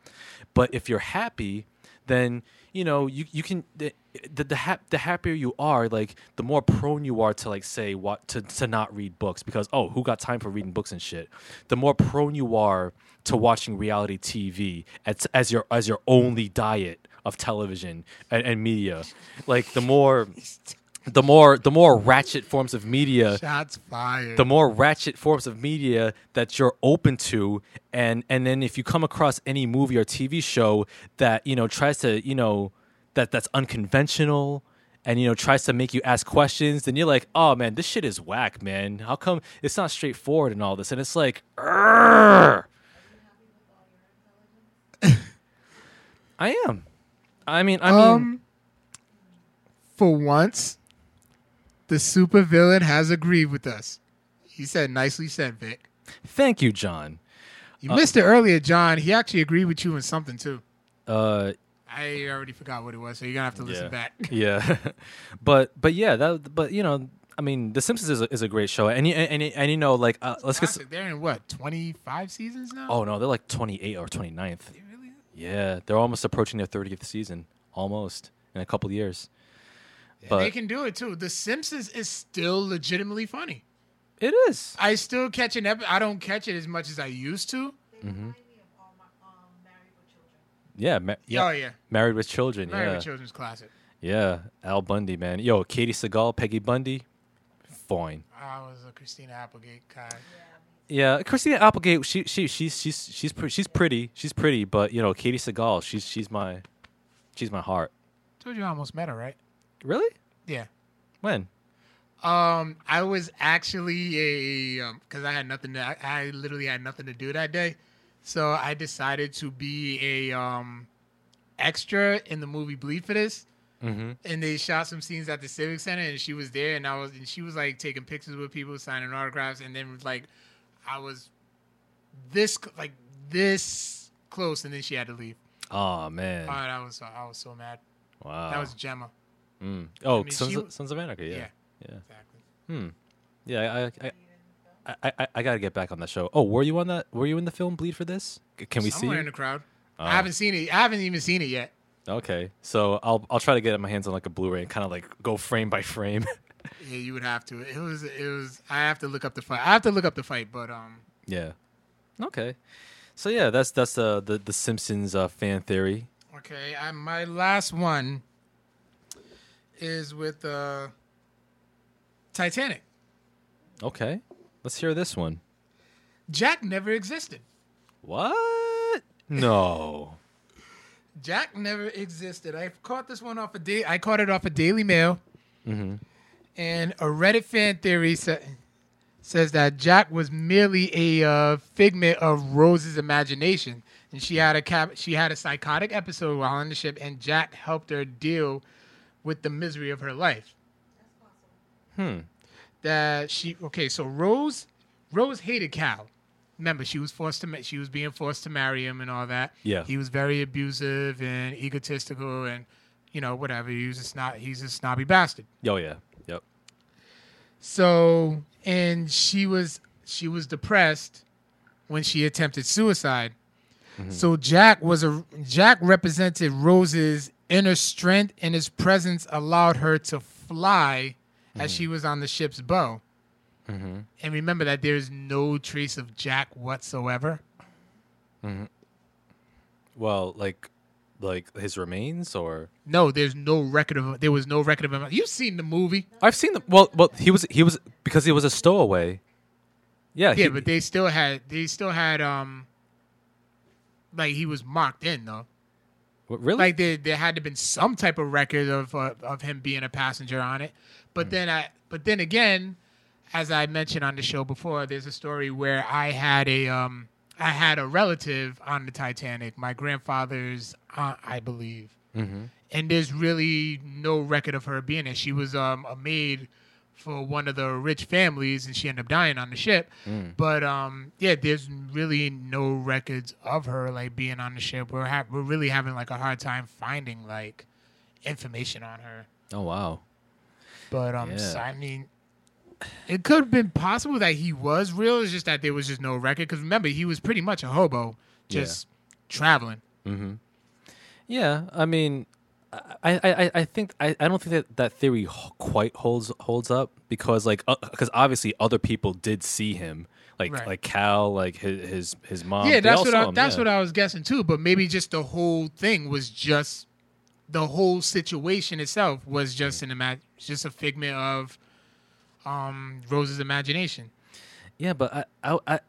But if you're happy, then you know you you can the the the, hap, the happier you are, like the more prone you are to like say what to to not read books because oh who got time for reading books and shit. The more prone you are to watching reality TV as as your as your only diet of television and, and media, like the more the more the more ratchet forms of media Shots fired. the more ratchet forms of media that you're open to and and then if you come across any movie or TV show that you know tries to you know that that's unconventional and you know tries to make you ask questions then you're like oh man this shit is whack man how come it's not straightforward and all this and it's like. I am I mean I mean um, for once, the supervillain has agreed with us. He said, "Nicely said, Vic." thank you John You missed it earlier, John. He actually agreed with you in something too. uh I already forgot what it was, so you're gonna have to listen yeah. back. yeah, but but yeah, that but you know, I mean, The Simpsons is a, is a great show, and you, and, and, and you know, like uh, let's get. They're in what 25 seasons now. Oh no, they're like twenty eight or 29th. They really? Yeah, they're almost approaching their thirtieth season, almost in a couple years. Yeah, But- they can do it too. The Simpsons is still legitimately funny. It is. I still catch an episode. I don't catch it as much as I used to. They remind me of all my um, Married with Children. Yeah, ma- yeah. Oh yeah, Married with Children. Married yeah, with Children's classic. yeah. Al Bundy, man. Yo, Katey Sagal, Peggy Bundy, fine. I was a Christina Applegate guy. Yeah, Christina Applegate. She she she's she's she's pretty. She's pretty. She's pretty. But you know, Katey Sagal. She's she's my, she's my heart. Told you I almost met her, right? Really? Yeah. When? Um, I was actually a because I had nothing to. I, I literally had nothing to do that day, so I decided to be a um extra in the movie Bleed for this. Mm-hmm. And they shot some scenes at the Civic Center, and she was there, and I was, and she was like taking pictures with people, signing autographs, and then like, I was this like this close, and then she had to leave. Oh man. Oh, that was I was so mad. wow. That was Gemma. Mm. Oh, I mean, Sons, of, Sons of Anarchy. Yeah. Yeah. Yeah. Exactly. Hmm. Yeah. I. I I, I, I, I gotta get back on that show. Oh, were you on that? Were you in the film Bleed for this? Can we see? Somewhere in the crowd. Oh. I haven't seen it. I haven't even seen it yet. Okay, so I'll I'll try to get my hands on like a Blu-ray and kind of like go frame by frame. Yeah, you would have to. It was. It was. I have to look up the fight. I have to look up the fight, but um, yeah. Okay. So yeah, that's that's uh, the the Simpsons uh, fan theory. okay. I, my last one is with uh, Titanic. Okay, let's hear this one. Jack never existed. What? No. Jack never existed. I caught this one off a day. I caught it off a Daily Mail, mm-hmm. and a Reddit fan theory sa- says that Jack was merely a uh, figment of Rose's imagination, and she had a cap- she had a psychotic episode while on the ship, and Jack helped her deal with the misery of her life. Hmm. That she okay, so Rose Rose hated Cal. Remember, she was forced to ma- she was being forced to marry him and all that. Yeah. he was very abusive and egotistical, and you know whatever. He was a snob. He's a snobby bastard. Oh yeah. Yep. So, and she was she was depressed when she attempted suicide. So Jack was a Jack represented Rose's inner strength, and his presence allowed her to fly as she was on the ship's bow. Mm-hmm. And remember that there's no trace of Jack whatsoever. Well, like, like his remains, or No, there's no record of there was no record of him. You've seen the movie, I've seen the well, well, he was he was because he was a stowaway. Yeah. yeah, he- but they still had they still had um like he was marked in though. What, really? like there there had to been some type of record of uh, of him being a passenger on it. But then I but then again, as I mentioned on the show before, there's a story where I had a um I had a relative on the Titanic, my grandfather's aunt, I believe. mm-hmm. And there's really no record of her being there. She was um a maid for one of the rich families and she ended up dying on the ship. Mm. But um, yeah, there's really no records of her like being on the ship. We're ha- we're really having like a hard time finding like information on her. Oh wow. But um, Yeah. so, I mean, it could have been possible that he was real. It's just that there was just no record. Because remember, he was pretty much a hobo, Yeah. just traveling. Mm-hmm. Yeah, I mean, I, I, I- think I, I don't think that that theory quite holds holds up because like because obviously other people did see him like Right. like Cal like his his, his mom. yeah, that's what I, him, that's yeah. what I was guessing too. But maybe just the whole thing was just the whole situation itself was just an ima- just a figment of um Rose's imagination. Yeah, but I, I I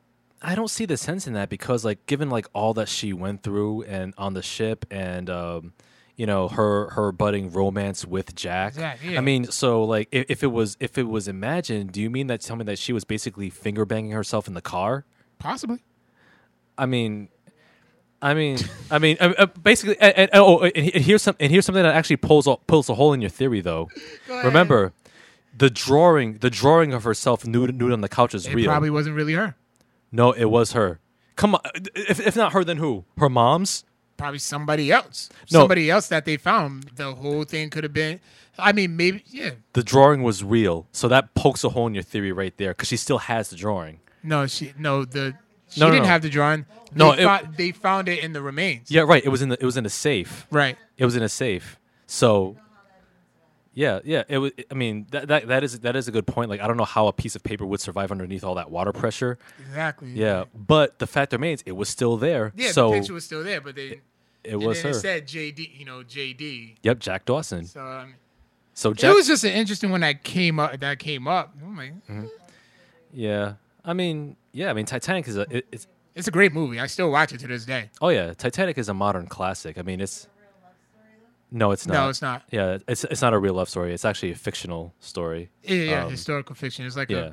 I don't see the sense in that because like given like all that she went through and on the ship and um you know her her budding romance with Jack. Jack, yeah. I mean, so like if, if it was if it was imagined, do you mean that tell me that she was basically finger banging herself in the car? Possibly. I mean, I mean, I mean, uh, uh, basically, and, and, oh, and here's some, and here's something that actually pulls a, pulls a hole in your theory, though. Remember, the drawing, the drawing of herself nude, nude on the couch is It real. probably wasn't really her. no, it was her. Come on, if, if not her, then who? Her mom's? Probably somebody else. No. Somebody else that they found. The whole thing could have been. I mean, maybe. Yeah. The drawing was real, so that pokes a hole in your theory right there because she still has the drawing. No, she. No, the. She No, no, didn't no. have the drawing. No, they, it- fou- they found it in the remains. Yeah, right. It was in the it was in a safe. Right. It was in a safe. So yeah, yeah. It was. I mean, that, that that is that is a good point. Like, I don't know how a piece of paper would survive underneath all that water pressure. Exactly. Yeah, but the fact remains, it was still there. Yeah. so the picture was still there, but they. It and was her. It said JD. You know, JD. yep, Jack Dawson. So um, So Jack. it was just an interesting one that came up. That came up. I'm like, yeah, I mean, yeah, I mean, Titanic is a. It, it's it's a great movie. I still watch it to this day. oh yeah, Titanic is a modern classic. I mean, it's. No, it's not. No, it's not. Yeah, it's it's not a real love story. It's actually a fictional story. Yeah, yeah, Um, historical fiction. It's like Yeah. a,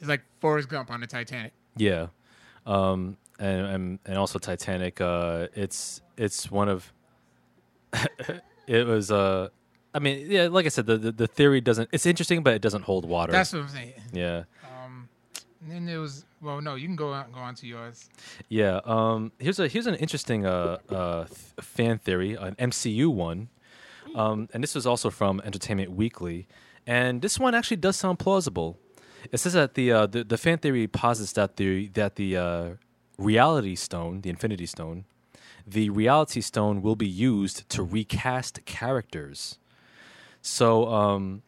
it's like Forrest Gump on the Titanic. Yeah, um, and and and also Titanic. Uh, it's it's one of. it was. Uh, I mean, yeah, like I said, the, the the theory doesn't. It's interesting, but it doesn't hold water. That's what I'm saying. yeah. Um, And then there was well, no, you can go on, go on to yours. Yeah. Um, here's a here's an interesting uh, uh, th- fan theory, an MCU one, um, and this was also from Entertainment Weekly, and this one actually does sound plausible. It says that the uh, the, the fan theory posits that the that the uh, Reality Stone, the Infinity Stone, the Reality Stone will be used to recast characters. So um,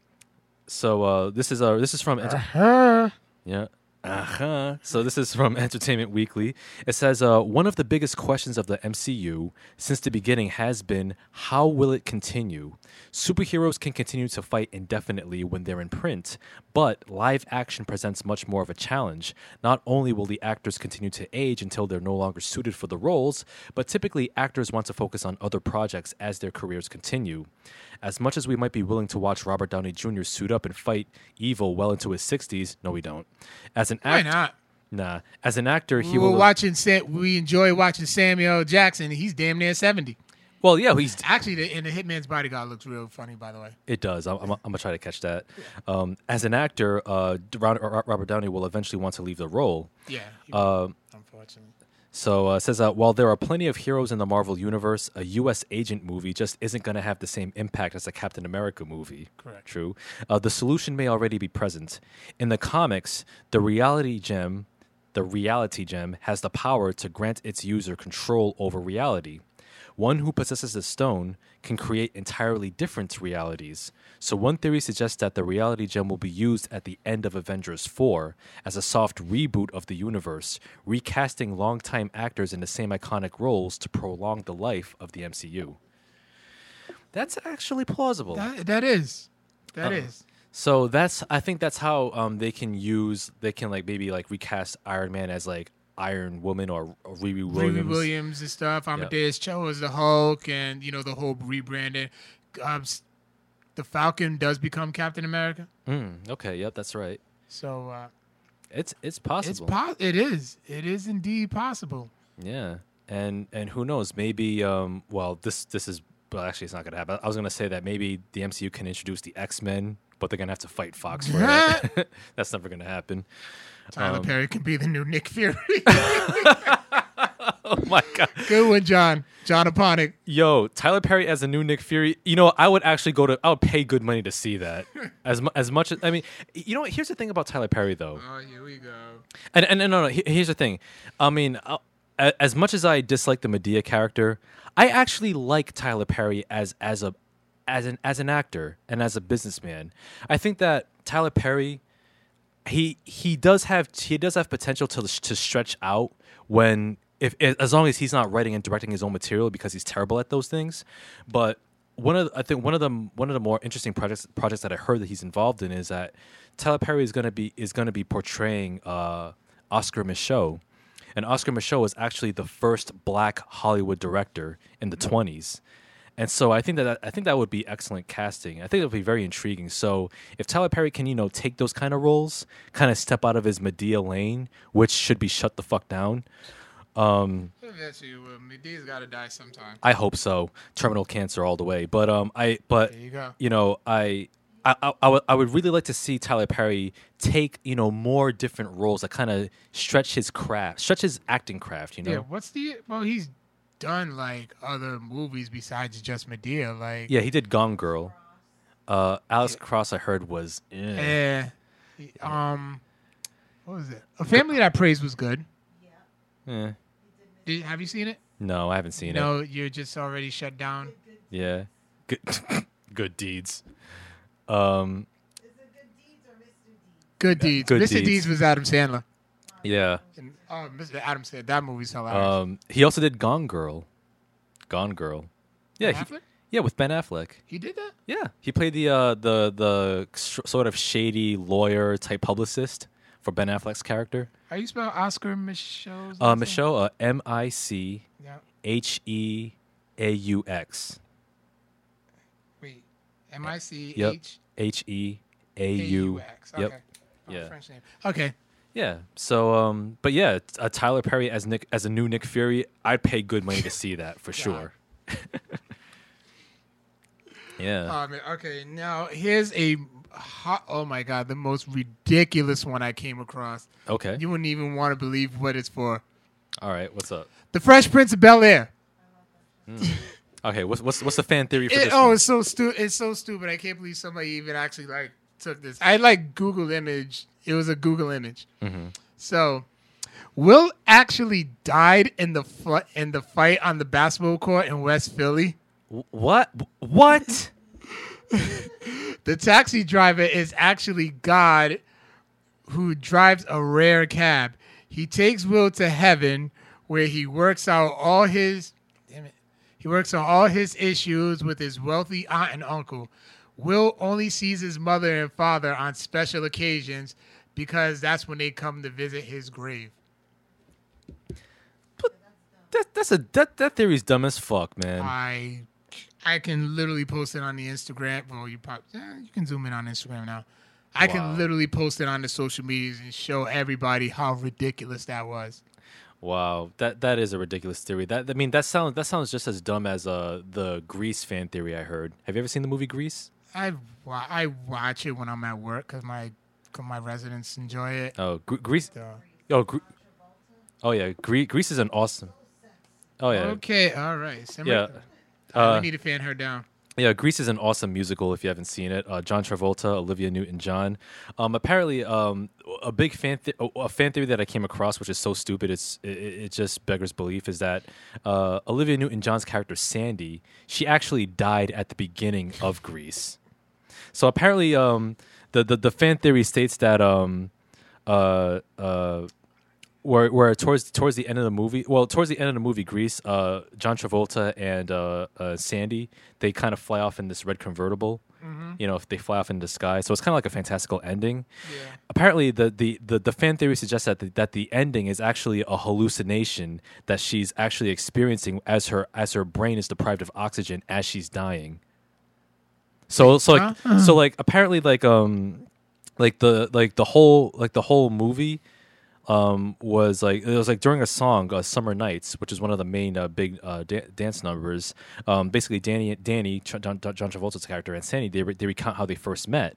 so uh, this is uh, this is from Uh-huh. yeah. Uh-huh. So this is from Entertainment Weekly. It says uh, one of the biggest questions of the MCU since the beginning has been how will it continue? Superheroes can continue to fight indefinitely when they're in print, but live action presents much more of a challenge. Not only will the actors continue to age until they're no longer suited for the roles, but typically actors want to focus on other projects as their careers continue. As much as we might be willing to watch Robert Downey Jr. suit up and fight evil well into his 60s, no, we don't. As an Why actor, not? nah. As an actor, he We're will. watching. Sam, we enjoy watching Samuel Jackson. He's damn near seventy. well, yeah, he's. Actually, the, and the Hitman's bodyguard looks real funny, by the way. It does. I'm, I'm, I'm gonna try to catch that. Um, as an actor, uh, Robert Downey will eventually want to leave the role. Yeah. Uh, unfortunately. So uh, it says that while there are plenty of heroes in the Marvel universe, a U.S. agent movie just isn't going to have the same impact as a Captain America movie. Correct. True. Uh, the solution may already be present in the comics. The reality gem, the reality gem, has the power to grant its user control over reality. One who possesses the stone can create entirely different realities. So, one theory suggests that the reality gem will be used at the end of Avengers 4 as a soft reboot of the universe, recasting longtime actors in the same iconic roles to prolong the life of the MCU. That's actually plausible. That, that is. That Uh, is. So that's I think that's how um, they can use they can like maybe like recast Iron Man as like Iron Woman or, or Riri Williams. Williams. Williams and stuff. Amadeus Cho as the Hulk, and you know the whole rebranding. Um, the Falcon does become Captain America, Mm, okay, yep, that's right. so uh, It's it's it's possible. po- It is. It is indeed possible. yeah, and and who knows? Maybe um, well, this this is well, actually it's not gonna happen. I was gonna say that maybe the MCU can introduce the X Men, but they're gonna have to fight Fox for it. that's never gonna happen. Tyler Um, Perry can be the new Nick Fury. Oh my god. Good one, John. John Aponic. Yo, Tyler Perry as a new Nick Fury. You know, I would actually go to. I would pay good money to see that. As mu- as much as I mean, you know what? Here's the thing about Tyler Perry though, Oh, here we go. and and, and no, no. Here's the thing. I mean, uh, as much as I dislike the Madea character, I actually like Tyler Perry as as a as an as an actor and as a businessman. I think that Tyler Perry he he does have he does have potential to to stretch out when if as long as he's not writing and directing his own material because he's terrible at those things. But one of the, I think one of the one of the more interesting projects projects that I heard that he's involved in is that Tyler Perry is to be is to be portraying uh, Oscar Micheaux. And Oscar Micheaux was actually the first black Hollywood director in the 20s. And so I think that I think that would be excellent casting. I think it would be very intriguing. So if Tyler Perry can, you know, take those kind of roles, kind of step out of his Madea lane, which should be shut the fuck down. Um, you. Uh, Madea's got to die sometime. I hope so. Terminal cancer all the way. But um, I but you you know, I I, I, I would I would really like to see Tyler Perry take you know more different roles that kind of stretch his craft, stretch his acting craft. You know, Yeah. What's the? Well, he's done like other movies besides just Madea. Like, Yeah, he did Gone Girl. Uh, Alex Cross, I heard was. eh. eh, um, what was it? A Family That Preys was good. Eh. Did, have you seen it? No, I haven't seen it. No, you're just already shut down. Yeah, good, good deeds. Um, Is it good deeds or Mr. Deeds? Good Deeds. Good Mr. Deeds. Deeds was Adam Sandler. Yeah. And, oh, Mr. Adam said That movie's hilarious. Um, he also did Gone Girl. Gone Girl. Yeah, Ben he, yeah, with Ben Affleck. He did that. Yeah, he played the uh, the the s- sort of shady lawyer type publicist for Ben Affleck's character. How you spell Oscar Uh? Michelle, uh, M I C. H E A U X. Wait. M I C. H H E A U. X. Okay. Yep. Oh, Yeah. French name. Okay. Yeah. So, um, but yeah, uh, Tyler Perry as Nick as a new Nick Fury, I'd pay good money to see that for sure. yeah. Um, okay, now here's a ho- oh my god, the most ridiculous one I came across. Okay. You wouldn't even want to believe what it's for. All right. What's up? The Fresh Prince of Bel Air. Okay. What's what's what's the fan theory for It- this? oh, one? it's so stupid. It's so stupid. I can't believe somebody even actually like took this. I like Google image. It was a Google image. Mm-hmm. So, Will actually died in the fl- in the fight on the basketball court in West Philly. What? What? The taxi driver is actually God who drives a rare cab. He takes Will to heaven where he works out all his damn it. He works on all his issues with his wealthy aunt and uncle. Will only sees his mother and father on special occasions because that's when they come to visit his grave. But that, that's a that that theory's dumb as fuck, man. I I can literally post it on the Instagram. Well, you pop, eh, you can zoom in on Instagram now. I Wow. can literally post it on the social medias and show everybody how ridiculous that was. Wow, that that is a ridiculous theory. That I mean, that sounds that sounds just as dumb as uh the Grease fan theory I heard. Have you ever seen the movie Grease? I wa- I watch it when I'm at work because my my residents enjoy it. Oh, Gre- Grease. So- Oh, Gre- oh yeah, Gre- Grease is an awesome. Oh yeah, Okay, all right. Simmer- yeah. I Uh, need to fan her down. Yeah, Grease is an awesome musical if you haven't seen it. Uh, John Travolta, Olivia Newton-John. Um, apparently, um, a big fan th- a fan theory that I came across, which is so stupid, it's it, it just beggars belief, is that uh, Olivia Newton-John's character Sandy, she actually died at the beginning of Grease. So apparently, um, the, the the fan theory states that um, uh, uh, where where towards towards the end of the movie, well, towards the end of the movie, Grease, uh, John Travolta and uh, uh, Sandy, they kind of fly off in this red convertible. You know, if they fly off in the sky, so it's kind of like a fantastical ending. Yeah. Apparently, the, the, the, the fan theory suggests that the, that the ending is actually a hallucination that she's actually experiencing as her as her brain is deprived of oxygen as she's dying. So so like Huh? so like apparently like um like the like the whole like the whole movie um was like it was like during a song uh, summer nights which is one of the main uh, big uh, da- dance numbers. Um basically danny danny Ch- john, john travolta's character and sandy they, re- they recount how they first met.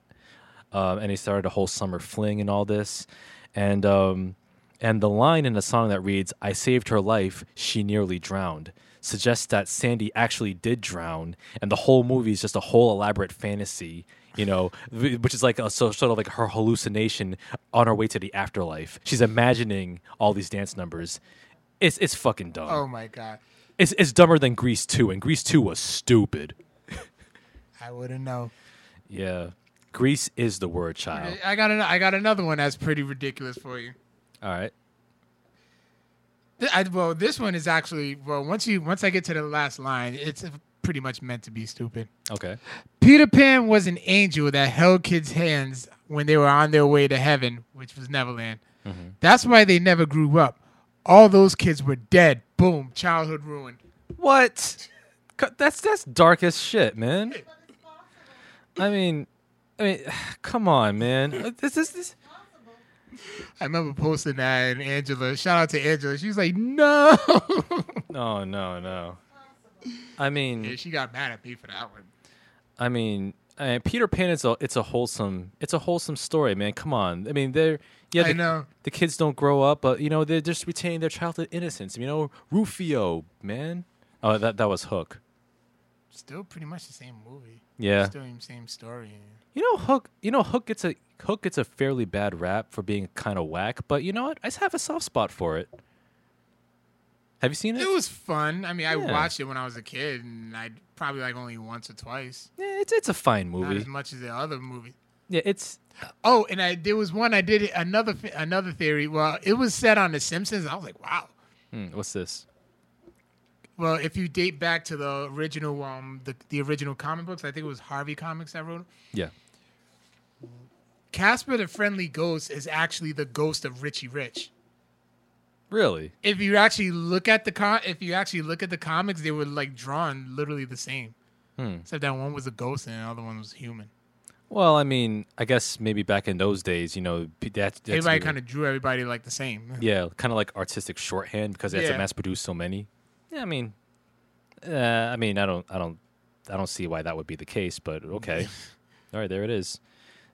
Um, and they started a whole summer fling and all this. And um and the line in the song that reads i saved her life she nearly drowned suggests that sandy actually did drown and the whole movie is just a whole elaborate fantasy you know which is like a so, sort of like her hallucination on her way to the afterlife. She's imagining all these dance numbers. It's it's fucking dumb. Oh my god, it's, it's dumber than grease 2 and grease 2 was stupid. I wouldn't know. yeah. Grease is the word child. I got an, I got another one that's pretty ridiculous for you. all right I, well, this one is actually well. Once you once I get to the last line, it's pretty much meant to be stupid. okay Peter Pan was an angel that held kids' hands when they were on their way to heaven, which was Neverland. Mm-hmm. That's why they never grew up. All those kids were dead. Boom, childhood ruined. What? That's that's dark as shit, man. I mean, I mean, come on, man. Uh, this is this. I remember posting that, and Angela, shout out to Angela. She was like, "No." No, no, no. I yeah, mean, she got mad at me for that one. I mean, I mean, Peter Pan is a it's a wholesome it's a wholesome story, man. Come on. I mean, they're yeah, I the, know. the kids don't grow up, but you know they're just retaining their childhood innocence. You know, Rufio, man. Oh, that that was Hook. Still pretty much the same movie. Yeah. Still the same story. You know, Hook. You know, Hook gets a Hook gets a fairly bad rap for being kind of whack, but you know what? I just have a soft spot for it. Have you seen it? It was fun. I mean, I Yeah. watched it when I was a kid, and I probably like only once or twice. yeah, it's it's a fine Not movie. as much as the other movie. Yeah, it's Oh, and I there was one I did another another theory. Well, it was set on The Simpsons. I was like, wow. hmm, what's this? Well, if you date back to the original um the, the original comic books, I think it was Harvey Comics that wrote. 'em. Yeah. Casper the Friendly Ghost is actually the ghost of Richie Rich. Really? If you actually look at the con, if you actually look at the comics, they were like drawn literally the same, Hmm. except that one was a ghost and the other one was human. Well, I mean, I guess maybe back in those days, you know, that, that's Everybody kind of drew everybody like the same. yeah, kind of like artistic shorthand because they had to mass produce so many. Yeah, I mean, uh, I mean, I don't, I don't, I don't see why that would be the case, but okay. All right, there it is.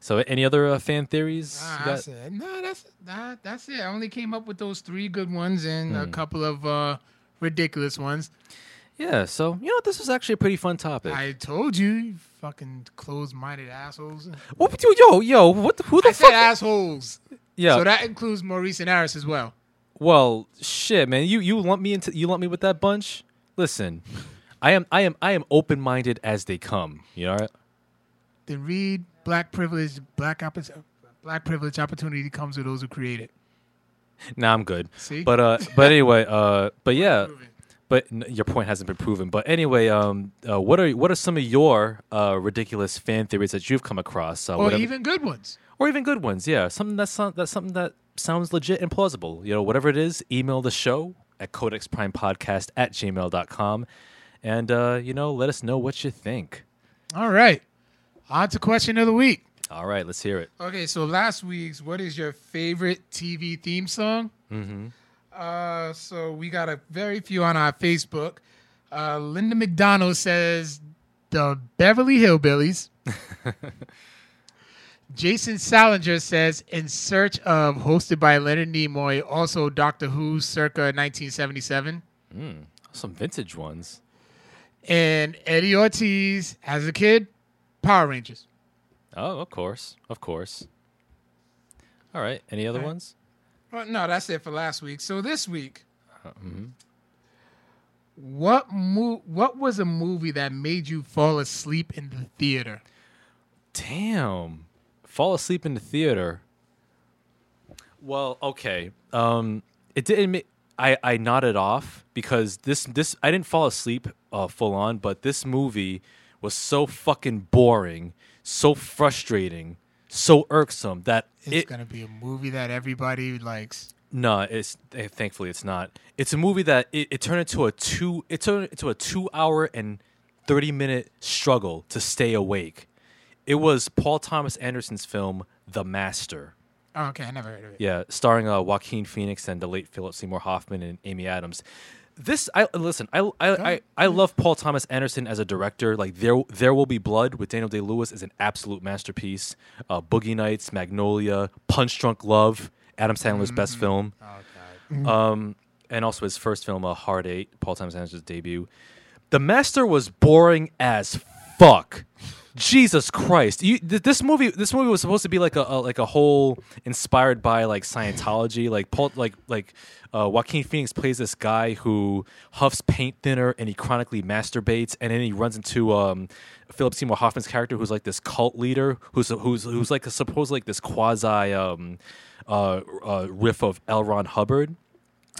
So, any other uh, fan theories? Ah, got? that's it. No, that's that, that's it. I only came up with those three good ones and Hmm. a couple of uh, ridiculous ones. Yeah. So, you know, this was actually a pretty fun topic. I told you, you fucking closed-minded assholes. what, yo, yo, what? The, who the I said fuck? assholes. yeah. So that includes Maurice and Harris as well. Well, shit, man. You you lump me into you lump me with that bunch. Listen, I am I am I am open minded as they come. You know. Then read black privilege, black oppor- black privilege opportunity comes with those who create it. Nah, I'm good. See? But uh, but anyway, uh, but yeah, but n- your point hasn't been proven. But anyway, um, uh, what are what are some of your uh ridiculous fan theories that you've come across? Uh, Or whatever- even good ones. or even good ones? Yeah, something that's that's something that sounds legit and plausible. You know, whatever it is, email the show at codexprimepodcast at gmail.com. and uh, you know, let us know what you think. All right. On to question of the week. All right, let's hear it. Okay, so last week's what is your favorite TV theme song? Mm-hmm. Uh, so we got a very few on our Facebook. Uh, Linda McDonald says the Beverly Hillbillies. Jason Salinger says In Search of, hosted by Leonard Nimoy, also Doctor Who, circa 1977. Some vintage ones. And Eddie Ortiz, as a kid, Power Rangers. Oh, of course, of course. All right. Any other right. ones? Well, no, that's it for last week. So this week, what mo- What was a movie that made you fall asleep in the theater? Damn. Fall asleep in the theater. Well, okay. Um, it didn't. I I nodded off because this this I didn't fall asleep uh, full on, but this movie was so fucking boring, so frustrating, so irksome that It's it gonna be a movie that everybody likes. No, it's eh, thankfully it's not. It's a movie that it, it turned into a two it turned into a two hour and thirty minute struggle to stay awake. It was Paul Thomas Anderson's film The Master. Oh, okay, I never heard of it. Yeah, starring uh, Joaquin Phoenix and the late Philip Seymour Hoffman and Amy Adams. This I listen. I I, I I love Paul Thomas Anderson as a director. Like there there will be blood with Daniel Day Lewis is an absolute masterpiece. Uh, Boogie Nights, Magnolia, Punch Drunk Love, Adam Sandler's best film. Um, and also his first film, uh, Hard Eight, Paul Thomas Anderson's debut. The Master was boring as fuck. Jesus Christ! You, th- this movie, this movie was supposed to be like a, a like a whole inspired by like Scientology. Like like like uh, Joaquin Phoenix plays this guy who huffs paint thinner and he chronically masturbates, and then he runs into um, Philip Seymour Hoffman's character, who's like this cult leader, who's who's who's like a, supposed like this quasi um, uh, uh, riff of L. Ron Hubbard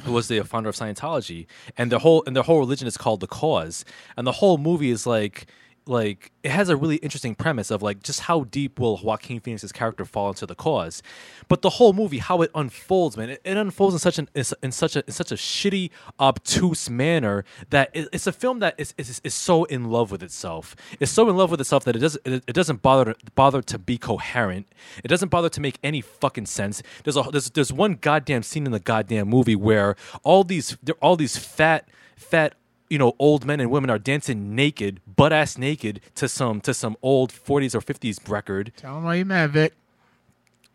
who was the founder of Scientology, and the whole and the whole religion is called the Cause, and the whole movie is like like it has a really interesting premise of like just how deep will Joaquin Phoenix's character fall into the cause, but the whole movie how it unfolds, man, it, it unfolds in such an in such a in such a shitty obtuse manner that it, it's a film that is, is is so in love with itself. It's so in love with itself that it doesn't it, it doesn't bother to, bother to be coherent. It doesn't bother to make any fucking sense. There's a there's there's one goddamn scene in the goddamn movie where all these all these fat fat you know old men and women are dancing naked butt ass naked to some to some old 40s or 50s record Tell him why you mad, Vic.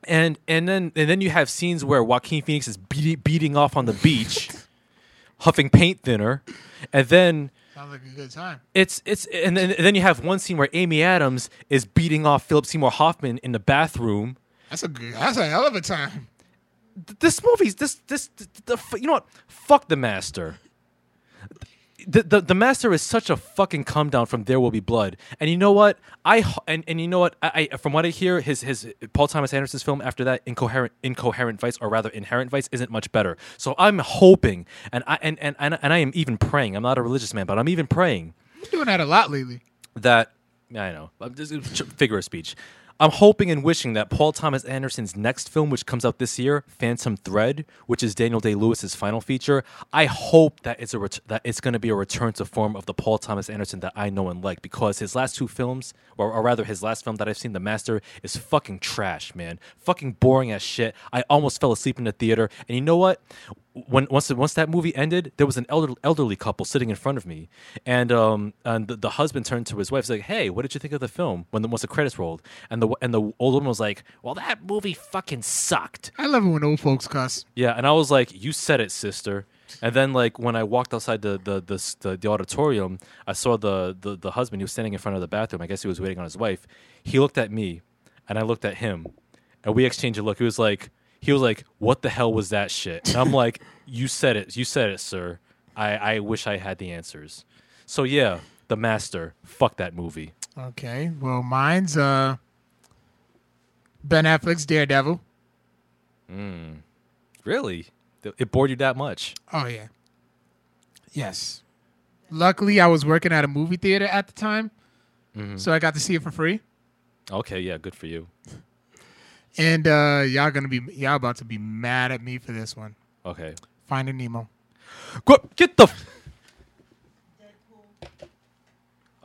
and and then and then you have scenes where Joaquin Phoenix is beating, beating off on the beach huffing paint thinner and then Sounds like a good time. it's it's and then, and then you have one scene where Amy Adams is beating off Philip Seymour Hoffman in the bathroom That's a good. That's a hell of a time. This movie's this this the, the you know what fuck the master the, the the master is such a fucking come down from there will be blood and you know what I and, and you know what I, I from what i hear his his paul thomas anderson's film after that incoherent incoherent vice or rather inherent vice isn't much better so i'm hoping and i and and, and, and i am even praying i'm not a religious man but i'm even praying You're doing that a lot lately. that I know, I'm just a figure of speech. I'm hoping and wishing that Paul Thomas Anderson's next film, which comes out this year, Phantom Thread, which is Daniel Day Lewis's final feature, I hope that it's a ret- that it's going to be a return to form of the Paul Thomas Anderson that I know and like because his last two films, or, or rather his last film that I've seen, The Master, is fucking trash, man. Fucking boring as shit. I almost fell asleep in the theater, and you know what? When once once that movie ended, there was an elder, elderly couple sitting in front of me, and um and the, the husband turned to his wife, like, "Hey, what did you think of the film?" When the once the credits rolled, and the and the old woman was like, "Well, that movie fucking sucked." I love it when old folks cuss. Yeah, and I was like, "You said it, sister." And then like when I walked outside the the the, the, the auditorium, I saw the, the the husband. He was standing in front of the bathroom. I guess he was waiting on his wife. He looked at me, and I looked at him, and we exchanged a look. He was like, he was like, "What the hell was that shit?" And I'm like, "You said it. You said it, sir. I I wish I had the answers." So yeah, the master. Fuck that movie. Okay. Well, mine's uh Ben Affleck's Daredevil. Really? It bored you that much? Oh yeah. Yes. Luckily, I was working at a movie theater at the time, so I got to see it for free. Okay, yeah, good for you. And uh y'all gonna be y'all about to be mad at me for this one. Okay. Finding Nemo. Go, get the. F-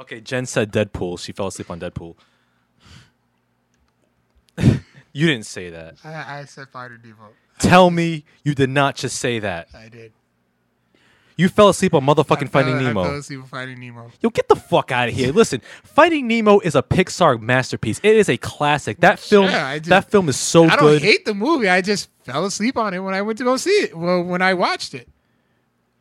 okay, Jen said Deadpool. She fell asleep on Deadpool. you didn't say that. I, I said Finding Nemo. Tell me you did not just say that. I did. You fell asleep on motherfucking I Finding I fell Nemo. asleep with Finding Nemo. Yo, get the fuck out of here. Listen, Finding Nemo is a Pixar masterpiece. It is a classic. That film, I just- that film is so good. I don't hate the movie. I just fell asleep on it when I went to go see it. Well, when I watched it.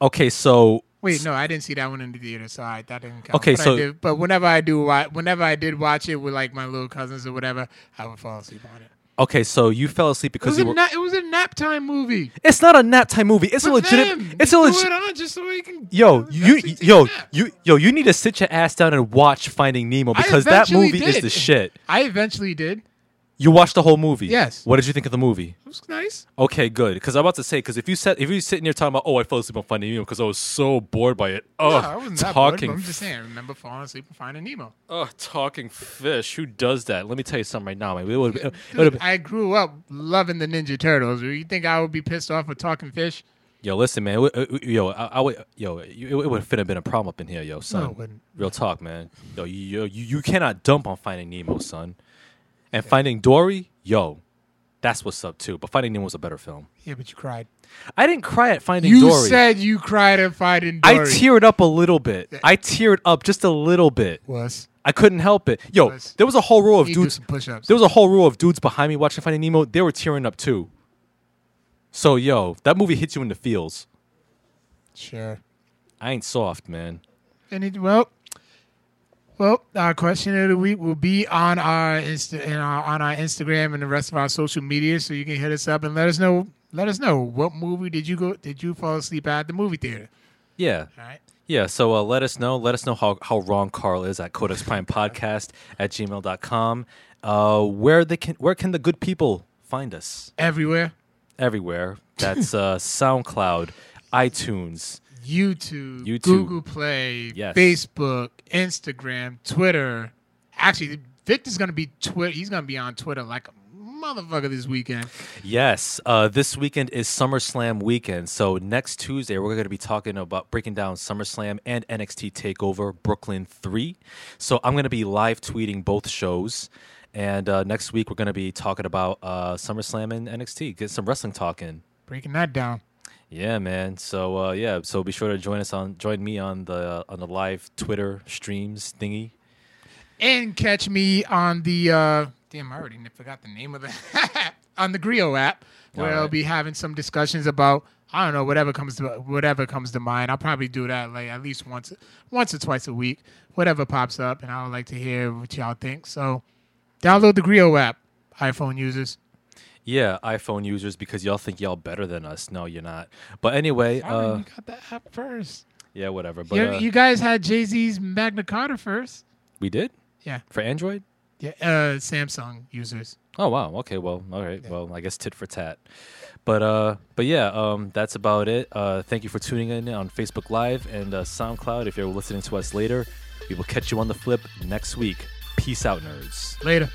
okay, so Wait, no, I didn't see that one in the theater, so I, that didn't count. Okay, but I so- did- but whenever I do, whenever I did watch it with like my little cousins or whatever, I would fall asleep on it. Okay, so you fell asleep It because was, you a were. na- it was a nap time movie. it's not a nap time movie. It's a For legit. them. It's They a legit. it on just so can. Yo, you, actually take a yo, you, yo, you need to sit your ass down and watch Finding Nemo because that movie is the shit. I eventually did. You watched the whole movie. Yes. What did you think of the movie? It was nice. Okay, good. Because I'm about to say, because if you said, if you sitting here talking about, oh, I fell asleep on Finding Nemo because I was so bored by it. Oh, no, I wasn't that bored, talking, I'm just saying. I remember falling asleep and finding Nemo. oh, talking fish. Who does that? Let me tell you something right now, man. It would, it would Dude, I grew up loving the Ninja Turtles. You think I would be pissed off with talking fish? yo, listen, man. It it- yo, I, I would, yo, it, it would have been a problem up in here, yo, son. No, it wouldn't. Real talk, man. Yo, you, yo, you, you cannot dump on Finding Nemo, son. And Finding Dory, yo, that's what's up too. But Finding Nemo was a better film. Yeah, but you cried. I didn't cry at Finding You Dory. You said you cried at finding Dory. I teared up a little bit. I teared up just a little bit. was. I couldn't help it. Yo, there was a whole row of dudes. There was a whole row of dudes behind me watching Finding Nemo. They were tearing up too. So yo, that movie hits you in the feels. Sure. I ain't soft, man. Any well, well, our question of the week will be on our Insta in our, on our Instagram and the rest of our social media, so you can hit us up and let us know. Let us know what movie did you go? Did you fall asleep at the movie theater? Yeah. All right. Yeah, so uh, let us know. Let us know how, how wrong Carl is at Codex Prime Podcast at gmail.com. Uh, where they can where can the good people find us? Everywhere. Everywhere. That's uh, SoundCloud, iTunes. YouTube, YouTube. Google Play, Yes. Facebook, Instagram, Twitter. Actually, Victor's gonna be Twitter. He's gonna be on Twitter like a motherfucker this weekend. Yes, uh, this weekend is SummerSlam weekend. So next Tuesday, we're going to be talking about breaking down SummerSlam and NXT Takeover Brooklyn 3. So I'm going to be live tweeting both shows. And uh, next week, we're going to be talking about uh, SummerSlam and NXT. Get some wrestling talk in. Breaking that down. Yeah, man. So uh, yeah, so be sure to join us on join me on the on the live Twitter streams thingy. and catch me on the uh damn I already forgot the name of the on the Grio app where I'll right. be having some discussions about I don't know whatever comes to whatever comes to mind. I'll probably do that like at least once once or twice a week, whatever pops up, and I would like to hear what y'all think. So download the Grio app, iPhone users. Yeah, iPhone users because y'all think y'all better than us. No, you're not. But anyway, Sorry, uh, you got the app first. yeah, whatever. But you, uh, you guys had Jay Z's Magna Carta first. we did Yeah, for Android. yeah. Uh, Samsung users. Oh wow. Okay. Well. All right. Well, I guess tit for tat. But uh, but yeah. Um, that's about it. Uh, thank you for tuning in on Facebook Live and uh, SoundCloud. If you're listening to us later, we will catch you on the flip next week. Peace out, nerds. Later.